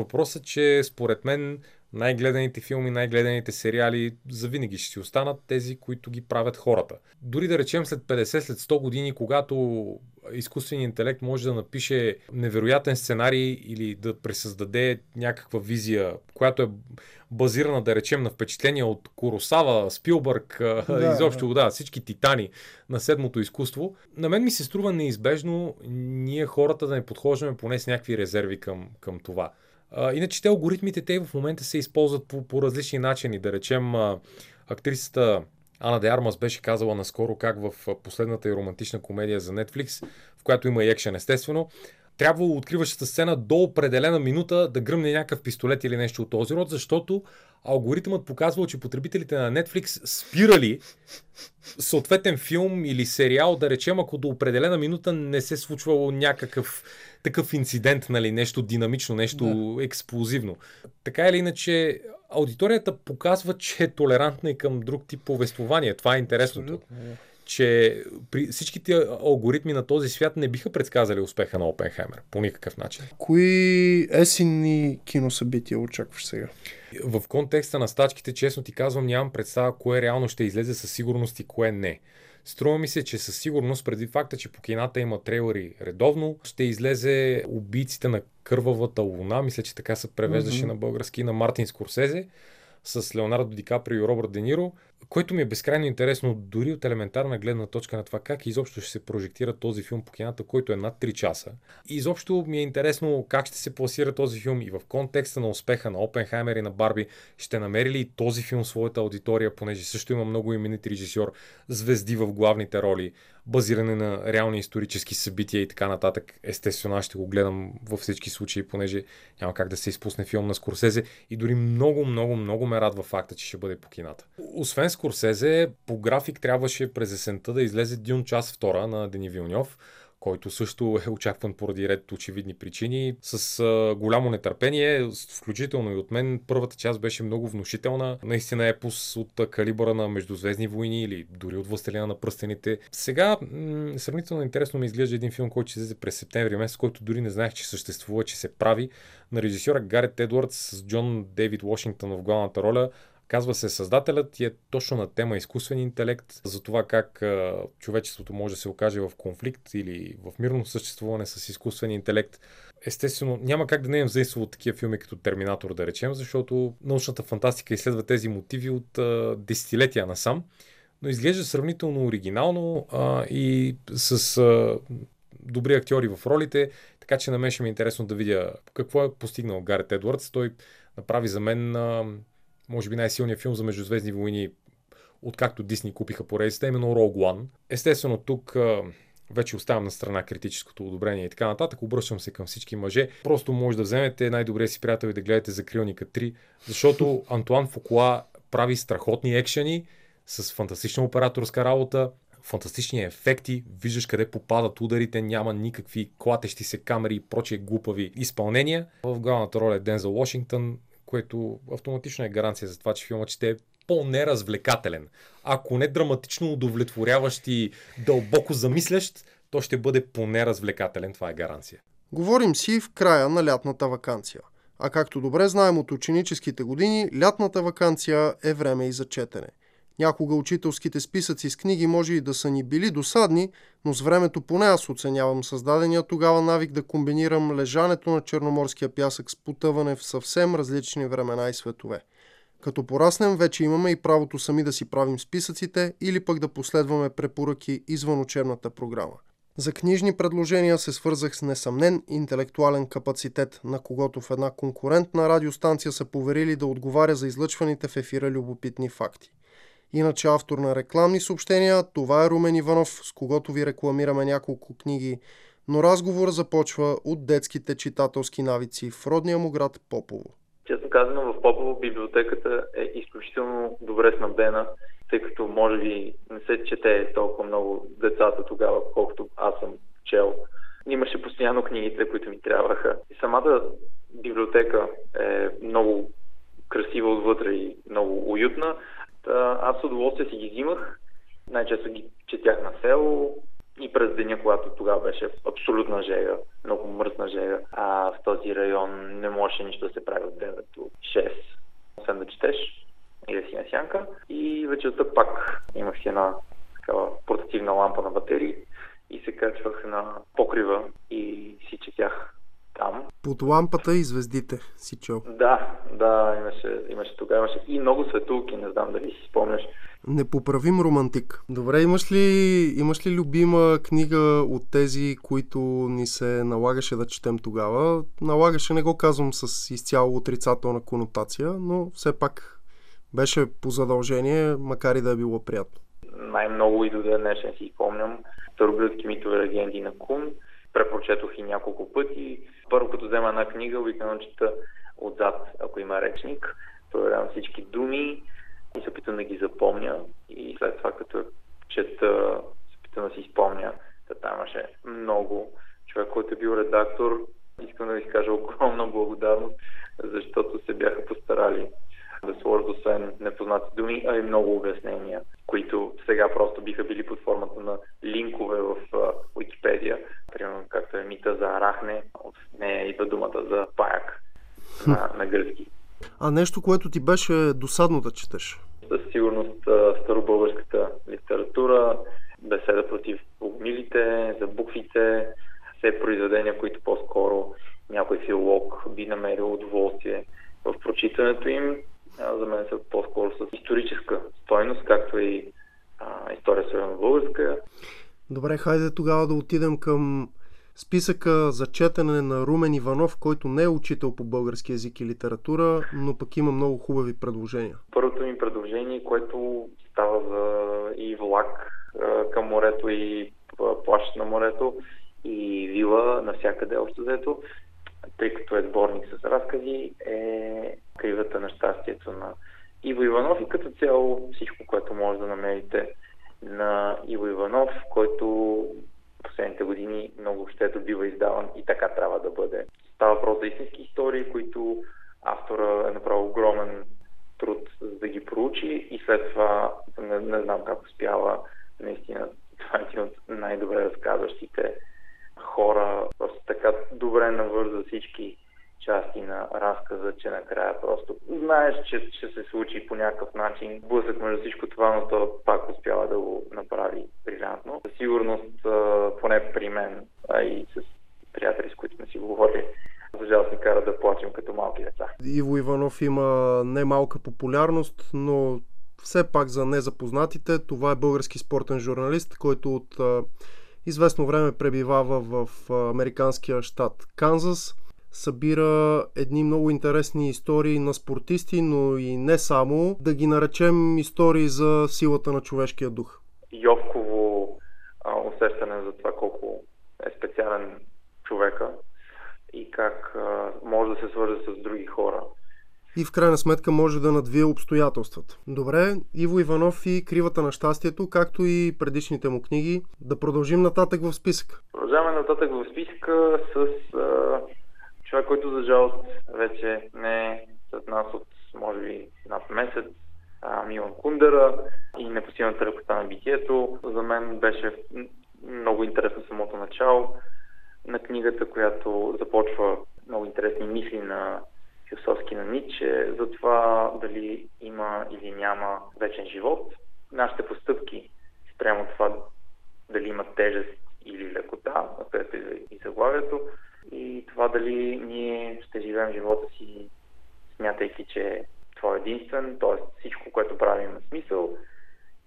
[SPEAKER 11] че според мен най-гледаните филми, най-гледаните сериали завинаги ще си останат тези, които ги правят хората. Дори да речем след 50, след 100 години, когато изкуственият интелект може да напише невероятен сценарий или да пресъздаде някаква визия, която е базирана, да речем, на впечатления от Коросава, Спилбърг, да, изобщо, да. да, всички титани на седмото изкуство, на мен ми се струва неизбежно ние хората да не подхождаме поне с някакви резерви към, към това. Иначе те алгоритмите, те в момента се използват по, по различни начини. Да речем, а, актрисата Ана де Армас беше казала наскоро как в последната и романтична комедия за Netflix, в която има и екшен естествено, трябвало откриващата сцена до определена минута да гръмне някакъв пистолет или нещо от този род, защото алгоритъмът показвал, че потребителите на Netflix спирали съответен филм или сериал, да речем, ако до определена минута не се случвало някакъв такъв инцидент, нали, нещо динамично, нещо да. експлозивно. Така или иначе, аудиторията показва, че е толерантна и към друг тип повествование. Това е интересното.
[SPEAKER 1] Абсолютно.
[SPEAKER 11] Че при всичките алгоритми на този свят не биха предсказали успеха на Опенхаймер по никакъв начин.
[SPEAKER 1] Кои есенни киносъбития очакваш сега?
[SPEAKER 11] В контекста на стачките, честно ти казвам, нямам представа кое реално ще излезе със сигурност и кое не. Струва ми се, че със сигурност, преди факта, че по кината има трейлери редовно, ще излезе убийците на кървавата луна, мисля, че така се превеждаше
[SPEAKER 1] Мгм.
[SPEAKER 11] на български, на Мартин Скорсезе, с Леонардо Ди Каприо и Робърт Де Ниро, което ми е безкрайно интересно, дори от елементарна гледна точка на това как изобщо ще се прожектира този филм по кината, който е над 3 часа. И изобщо ми е интересно как ще се пласира този филм и в контекста на успеха на Опенхаймер и на Барби, ще намери ли този филм своята аудитория, понеже също има много именит режисьор, звезди в главните роли, базиране на реални исторически събития и така нататък. Естествено, аз ще го гледам във всички случаи, понеже няма как да се изпусне филм на Скорсезе и дори много, много, много ме радва факта, че ще бъде по кината. Освен Скорсезе, по график трябваше през есента да излезе Дюн час втора на Дени Вилньов, който също е очакван поради ред очевидни причини. С а, голямо нетърпение, включително и от мен, първата част беше много внушителна. Наистина епос от калибъра на Междузвездни войни или дори от Властелина на пръстените. Сега м- сравнително интересно ми изглежда един филм, който ще излезе през септември месец, който дори не знаех, че съществува, че се прави на режисьора Гарет Едвардс с Джон Дейвид Вашингтон в главната роля. Казва се Създателят и е точно на тема изкуствен интелект, за това как човечеството може да се окаже в конфликт или в мирно съществуване с изкуствен интелект. Естествено, няма как да не е взаимство от такива филми като Терминатор, да речем, защото научната фантастика изследва тези мотиви от а, десетилетия насам, но изглежда сравнително оригинално а, и с а, добри актьори в ролите, така че на мен ще ми е интересно да видя какво е постигнал Гарет Едвардс. Той направи за мен а, може би най-силният филм за Междузвездни войни, откакто Дисни купиха поредицата, именно Rogue One. Естествено, тук вече оставям на страна критическото одобрение и така нататък. Обръщам се към всички мъже. Просто може да вземете най-добрия си приятел и да гледате Закрилника 3, защото Антуан Фукуа прави страхотни екшени с фантастична операторска работа, фантастични ефекти, виждаш къде попадат ударите, няма никакви клатещи се камери и прочие глупави изпълнения. В главната роля е Дензел Вашингтон, което автоматично е гаранция за това, че филмът ще е по-неразвлекателен. Ако не драматично удовлетворяващ и дълбоко замислящ, то ще бъде по-неразвлекателен. Това е гаранция.
[SPEAKER 1] Говорим си в края на лятната вакансия. А както добре знаем от ученическите години, лятната вакансия е време и за четене. Някога учителските списъци с книги може и да са ни били досадни, но с времето поне аз оценявам създадения тогава навик да комбинирам лежането на черноморския пясък с потъване в съвсем различни времена и светове. Като пораснем, вече имаме и правото сами да си правим списъците или пък да последваме препоръки извън учебната програма. За книжни предложения се свързах с несъмнен интелектуален капацитет, на когото в една конкурентна радиостанция са поверили да отговаря за излъчваните в ефира любопитни факти. Иначе автор на рекламни съобщения, това е Румен Иванов, с когото ви рекламираме няколко книги, но разговор започва от детските читателски навици в родния му град Попово.
[SPEAKER 12] Честно казано, в Попово библиотеката е изключително добре снабдена, тъй като може би не се чете толкова много децата тогава, колкото аз съм чел. Имаше постоянно книгите, които ми трябваха. И самата библиотека е много красива отвътре и много уютна. Аз с удоволствие си ги взимах. Най-често ги четях на село и през деня, когато тогава беше абсолютна жега, много мръсна жега. А в този район не можеше нищо да се прави от 9 до 6, освен да четеш и да си на сянка. И вечерта пак имах си една такава портативна лампа на батерии и се качвах на покрива и си четях там.
[SPEAKER 1] Под лампата и звездите си чел.
[SPEAKER 12] Да, да, имаше, имаше тогава, имаше и много светулки, не знам дали си спомняш.
[SPEAKER 1] Непоправим романтик. Добре, имаш ли, имаш ли любима книга от тези, които ни се налагаше да четем тогава? Налагаше, не го казвам с изцяло отрицателна конотация, но все пак беше по задължение, макар и да е било приятно.
[SPEAKER 12] Най-много и до ден днешен си спомням. Староблюдски митове легенди на Кун. Препрочетох и няколко пъти. Първо, като взема една книга, обикновено чета отзад, ако има речник. Проверявам всички думи и се опитам да ги запомня. И след това, като чета, се опитам да си спомня. Та там имаше много. Човек, който е бил редактор, искам да ви изкажа огромна благодарност, защото се бяха постарали да сложат освен непознати думи, а и много обяснения, които сега просто биха били под формата на линкове в Уикипедия. Примерно както е мита за арахне, от нея идва думата за паяк на, на гръцки.
[SPEAKER 1] А нещо, което ти беше досадно да четеш?
[SPEAKER 12] Със сигурност старобългарската литература, беседа против огнилите, за буквите, все произведения, които по-скоро някой филолог би намерил удоволствие в прочитането им. За мен са по-скоро с историческа стойност, както и а, история северно-българска.
[SPEAKER 1] Добре, хайде тогава да отидем към списъка за четене на Румен Иванов, който не е учител по български язик и литература, но пък има много хубави предложения.
[SPEAKER 12] Първото ми предложение, което става за и влак към морето, и плащ на морето, и вила навсякъде общо взето, тъй като е сборник с разкази, е Кривата на щастието на Иво Иванов и като цяло всичко, което може да намерите на Иво Иванов, който последните години много щето бива издаван и така трябва да бъде. Става въпрос за истински истории, които автора е направил огромен труд за да ги проучи и след това не, не знам как успява наистина това е един от най-добре разказващите хора, просто така добре навърза всички части на разказа, че накрая просто знаеш, че ще се случи по някакъв начин. Блъсък между всичко това, но то пак успява да го направи брилянтно. Със сигурност, поне при мен, а и с приятели, с които сме си говорили, за жалост ни кара да плачем като малки деца.
[SPEAKER 1] Иво Иванов има немалка популярност, но все пак за незапознатите, това е български спортен журналист, който от известно време пребивава в американския щат Канзас събира едни много интересни истории на спортисти, но и не само, да ги наречем истории за силата на човешкия дух.
[SPEAKER 12] Йовково а, усещане за това колко е специален човека и как а, може да се свърже с други хора.
[SPEAKER 1] И в крайна сметка може да надвие обстоятелствата. Добре, Иво Иванов и Кривата на щастието, както и предишните му книги. Да продължим нататък в списък.
[SPEAKER 12] Продължаваме нататък в списъка с а, човек, който за жалост вече не е сред нас от може би над месец, а, Милан Кундера и непосилната лекота на битието. За мен беше много интересно самото начало на книгата, която започва много интересни мисли на философски на Ниче за това дали има или няма вечен живот. Нашите постъпки спрямо това дали има тежест или лекота, където и заглавието, и това дали ние ще живеем живота си смятайки, че това е единствен, т.е. всичко, което правим има смисъл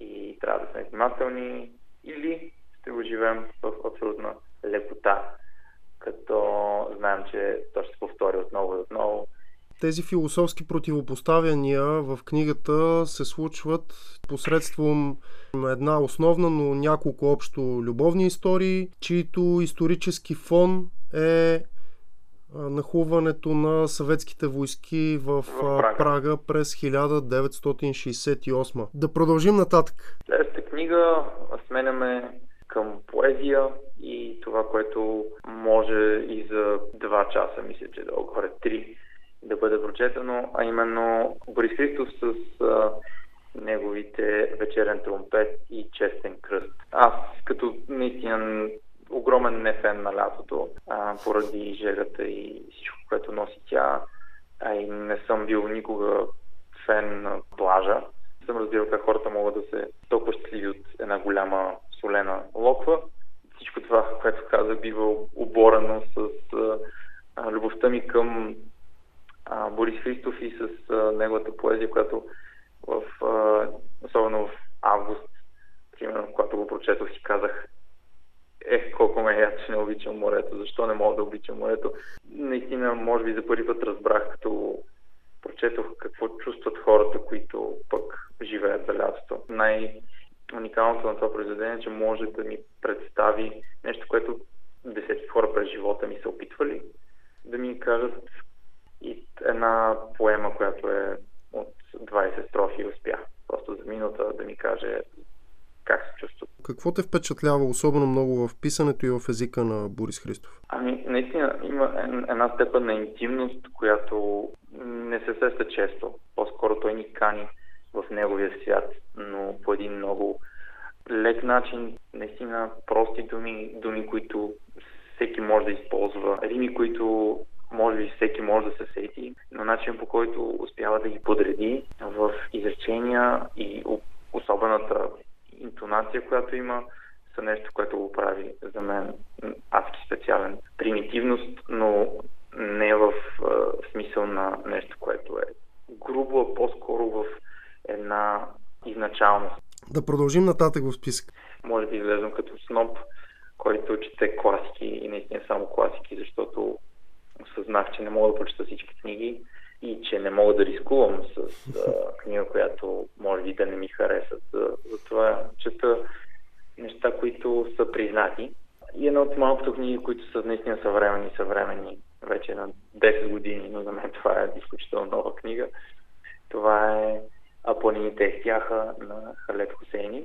[SPEAKER 12] и трябва да сме внимателни или ще го живеем в абсолютна лекота, като знаем, че то ще се повтори отново и отново.
[SPEAKER 1] Тези философски противопоставяния в книгата се случват посредством една основна, но няколко общо любовни истории, чието исторически фон е нахлуването на съветските войски в, в Прага. Прага през 1968. Да продължим нататък.
[SPEAKER 12] Следващата книга сменяме към поезия и това, което може и за два часа, мисля, че да горе три, да бъде прочетено, а именно Борис Христов с а, неговите вечерен тромпет и честен кръст. Аз като наистина огромен нефен на лятото, а, поради жегата и всичко, което носи тя. А и не съм бил никога фен на плажа. Съм разбирал как хората могат да се толкова щастливи от една голяма солена локва. Всичко това, което каза, бива оборено с а, любовта ми към Борис Христов и с а, неговата поезия, която в, а, особено в август, примерно, когато го прочетох, си казах, ех, колко ме яд, че не обичам морето, защо не мога да обичам морето. Наистина, може би за първи път разбрах, като прочетох какво чувстват хората, които пък живеят за лятото. Най-уникалното на това произведение е, че може да ми представи нещо, което десетки хора през живота ми са опитвали да ми кажат и една поема, която е от 20 строфи успя. Просто за минута да ми каже как се чувстват.
[SPEAKER 1] Какво те впечатлява особено много в писането и в езика на Борис Христов?
[SPEAKER 12] Ами, наистина има една степен на интимност, която не се сеща често. По-скоро той ни кани в неговия свят, но по един много лек начин, наистина прости думи, думи, които всеки може да използва рими, които може би всеки може да се сети, но начин по който успява да ги подреди в изречения и особената интонация, която има, са нещо, което го прави за мен адски специален. Примитивност, но не в е, смисъл на нещо, което е грубо, а по-скоро в една изначалност.
[SPEAKER 1] Да продължим нататък в списък.
[SPEAKER 12] Може би изглеждам като сноп, който чете класики и наистина само класики, защото осъзнах, че не мога да прочета всички книги и че не мога да рискувам с а, книга, която може би да не ми харесат. За- Затова чета неща, които са признати. И една от малкото книги, които са наистина съвременни, съвременни вече на 10 години, но за мен това е изключително нова книга. Това е А планините ехтяха на Халет Хусейни.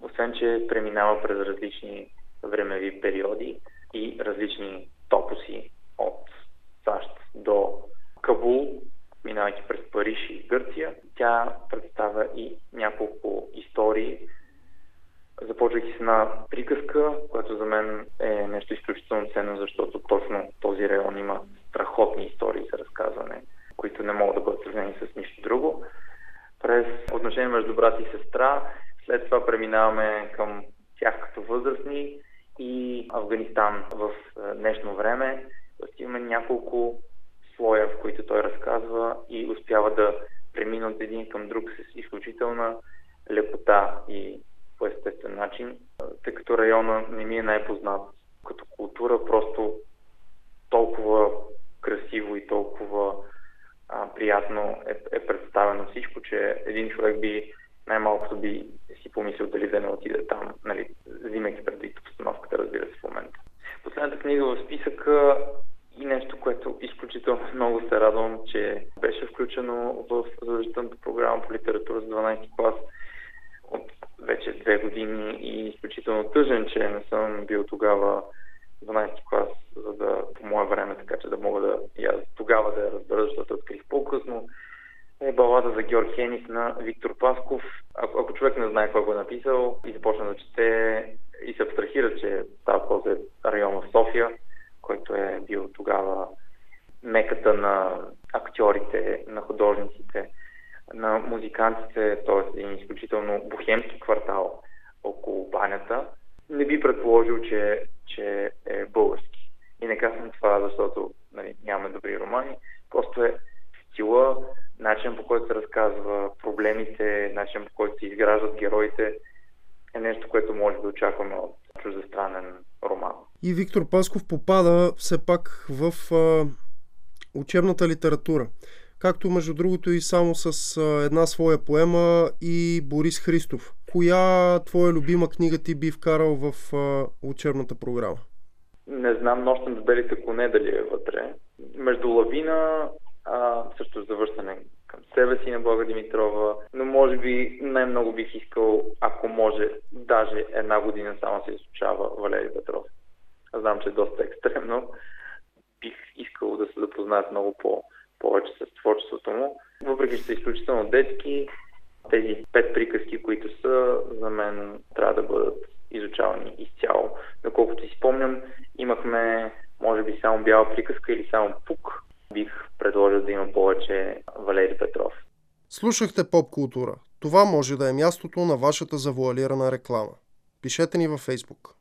[SPEAKER 12] Освен, че преминава през различни времеви периоди и различни топоси от САЩ до Кабул, минавайки през Париж и Гърция, тя представя и няколко истории, започвайки с една приказка, която за мен е нещо изключително ценно, защото точно този район има страхотни истории за разказване, които не могат да бъдат сравнени с нищо друго. През отношение между брат и сестра, след това преминаваме към тях като възрастни и Афганистан в е, днешно време. Тоест имаме няколко слоя, в които той разказва и успява да премина от един към друг с изключителна лекота и по естествен начин, тъй като района не ми е най-познат като култура, просто толкова красиво и толкова а, приятно е, е представено всичко, че един човек би най-малкото би си помислил дали да не отиде там, нали, взимайки предвид обстановката, разбира се, в момента. Последната книга в списъка и нещо, което изключително много се радвам, че беше включено в задължителната програма по литература за 12 клас от вече две години и изключително тъжен, че не съм бил тогава 12 клас, за да по мое време, така че да мога да я тогава да я разбера, защото открих по-късно. Е балада за Георг Хенис на Виктор Пасков. Ако, ако човек не знае кой го е написал и започне да чете и се абстрахира, че става въпрос район в София, който е бил тогава меката на актьорите, на художниците, на музикантите, т.е. един изключително бухемски квартал около банята, не би предположил, че, че е български. И не казвам това, защото нали, нямаме добри романи, просто е стила, начин по който се разказва проблемите, начин по който се изграждат героите, е нещо, което може да очакваме от чуждестранен роман.
[SPEAKER 1] И Виктор Пасков попада все пак в а, учебната литература. Както между другото и само с а, една своя поема и Борис Христов. Коя твоя любима книга ти би вкарал в а, учебната програма?
[SPEAKER 12] Не знам нощем с белите коне дали е вътре. Между лавина, а, също завършване към себе си на Блага Димитрова, но може би най-много бих искал, ако може, даже една година само се изучава Валерий Петров. Знам, че е доста екстремно. Бих искал да се запознаят много по- повече с творчеството му. Въпреки, че са изключително детски, тези пет приказки, които са, за мен трябва да бъдат изучавани изцяло. Доколкото си спомням, имахме, може би, само бяла приказка или само пук. Бих предложил да има повече Валери Петров.
[SPEAKER 1] Слушахте поп култура. Това може да е мястото на вашата завуалирана реклама. Пишете ни във Фейсбук.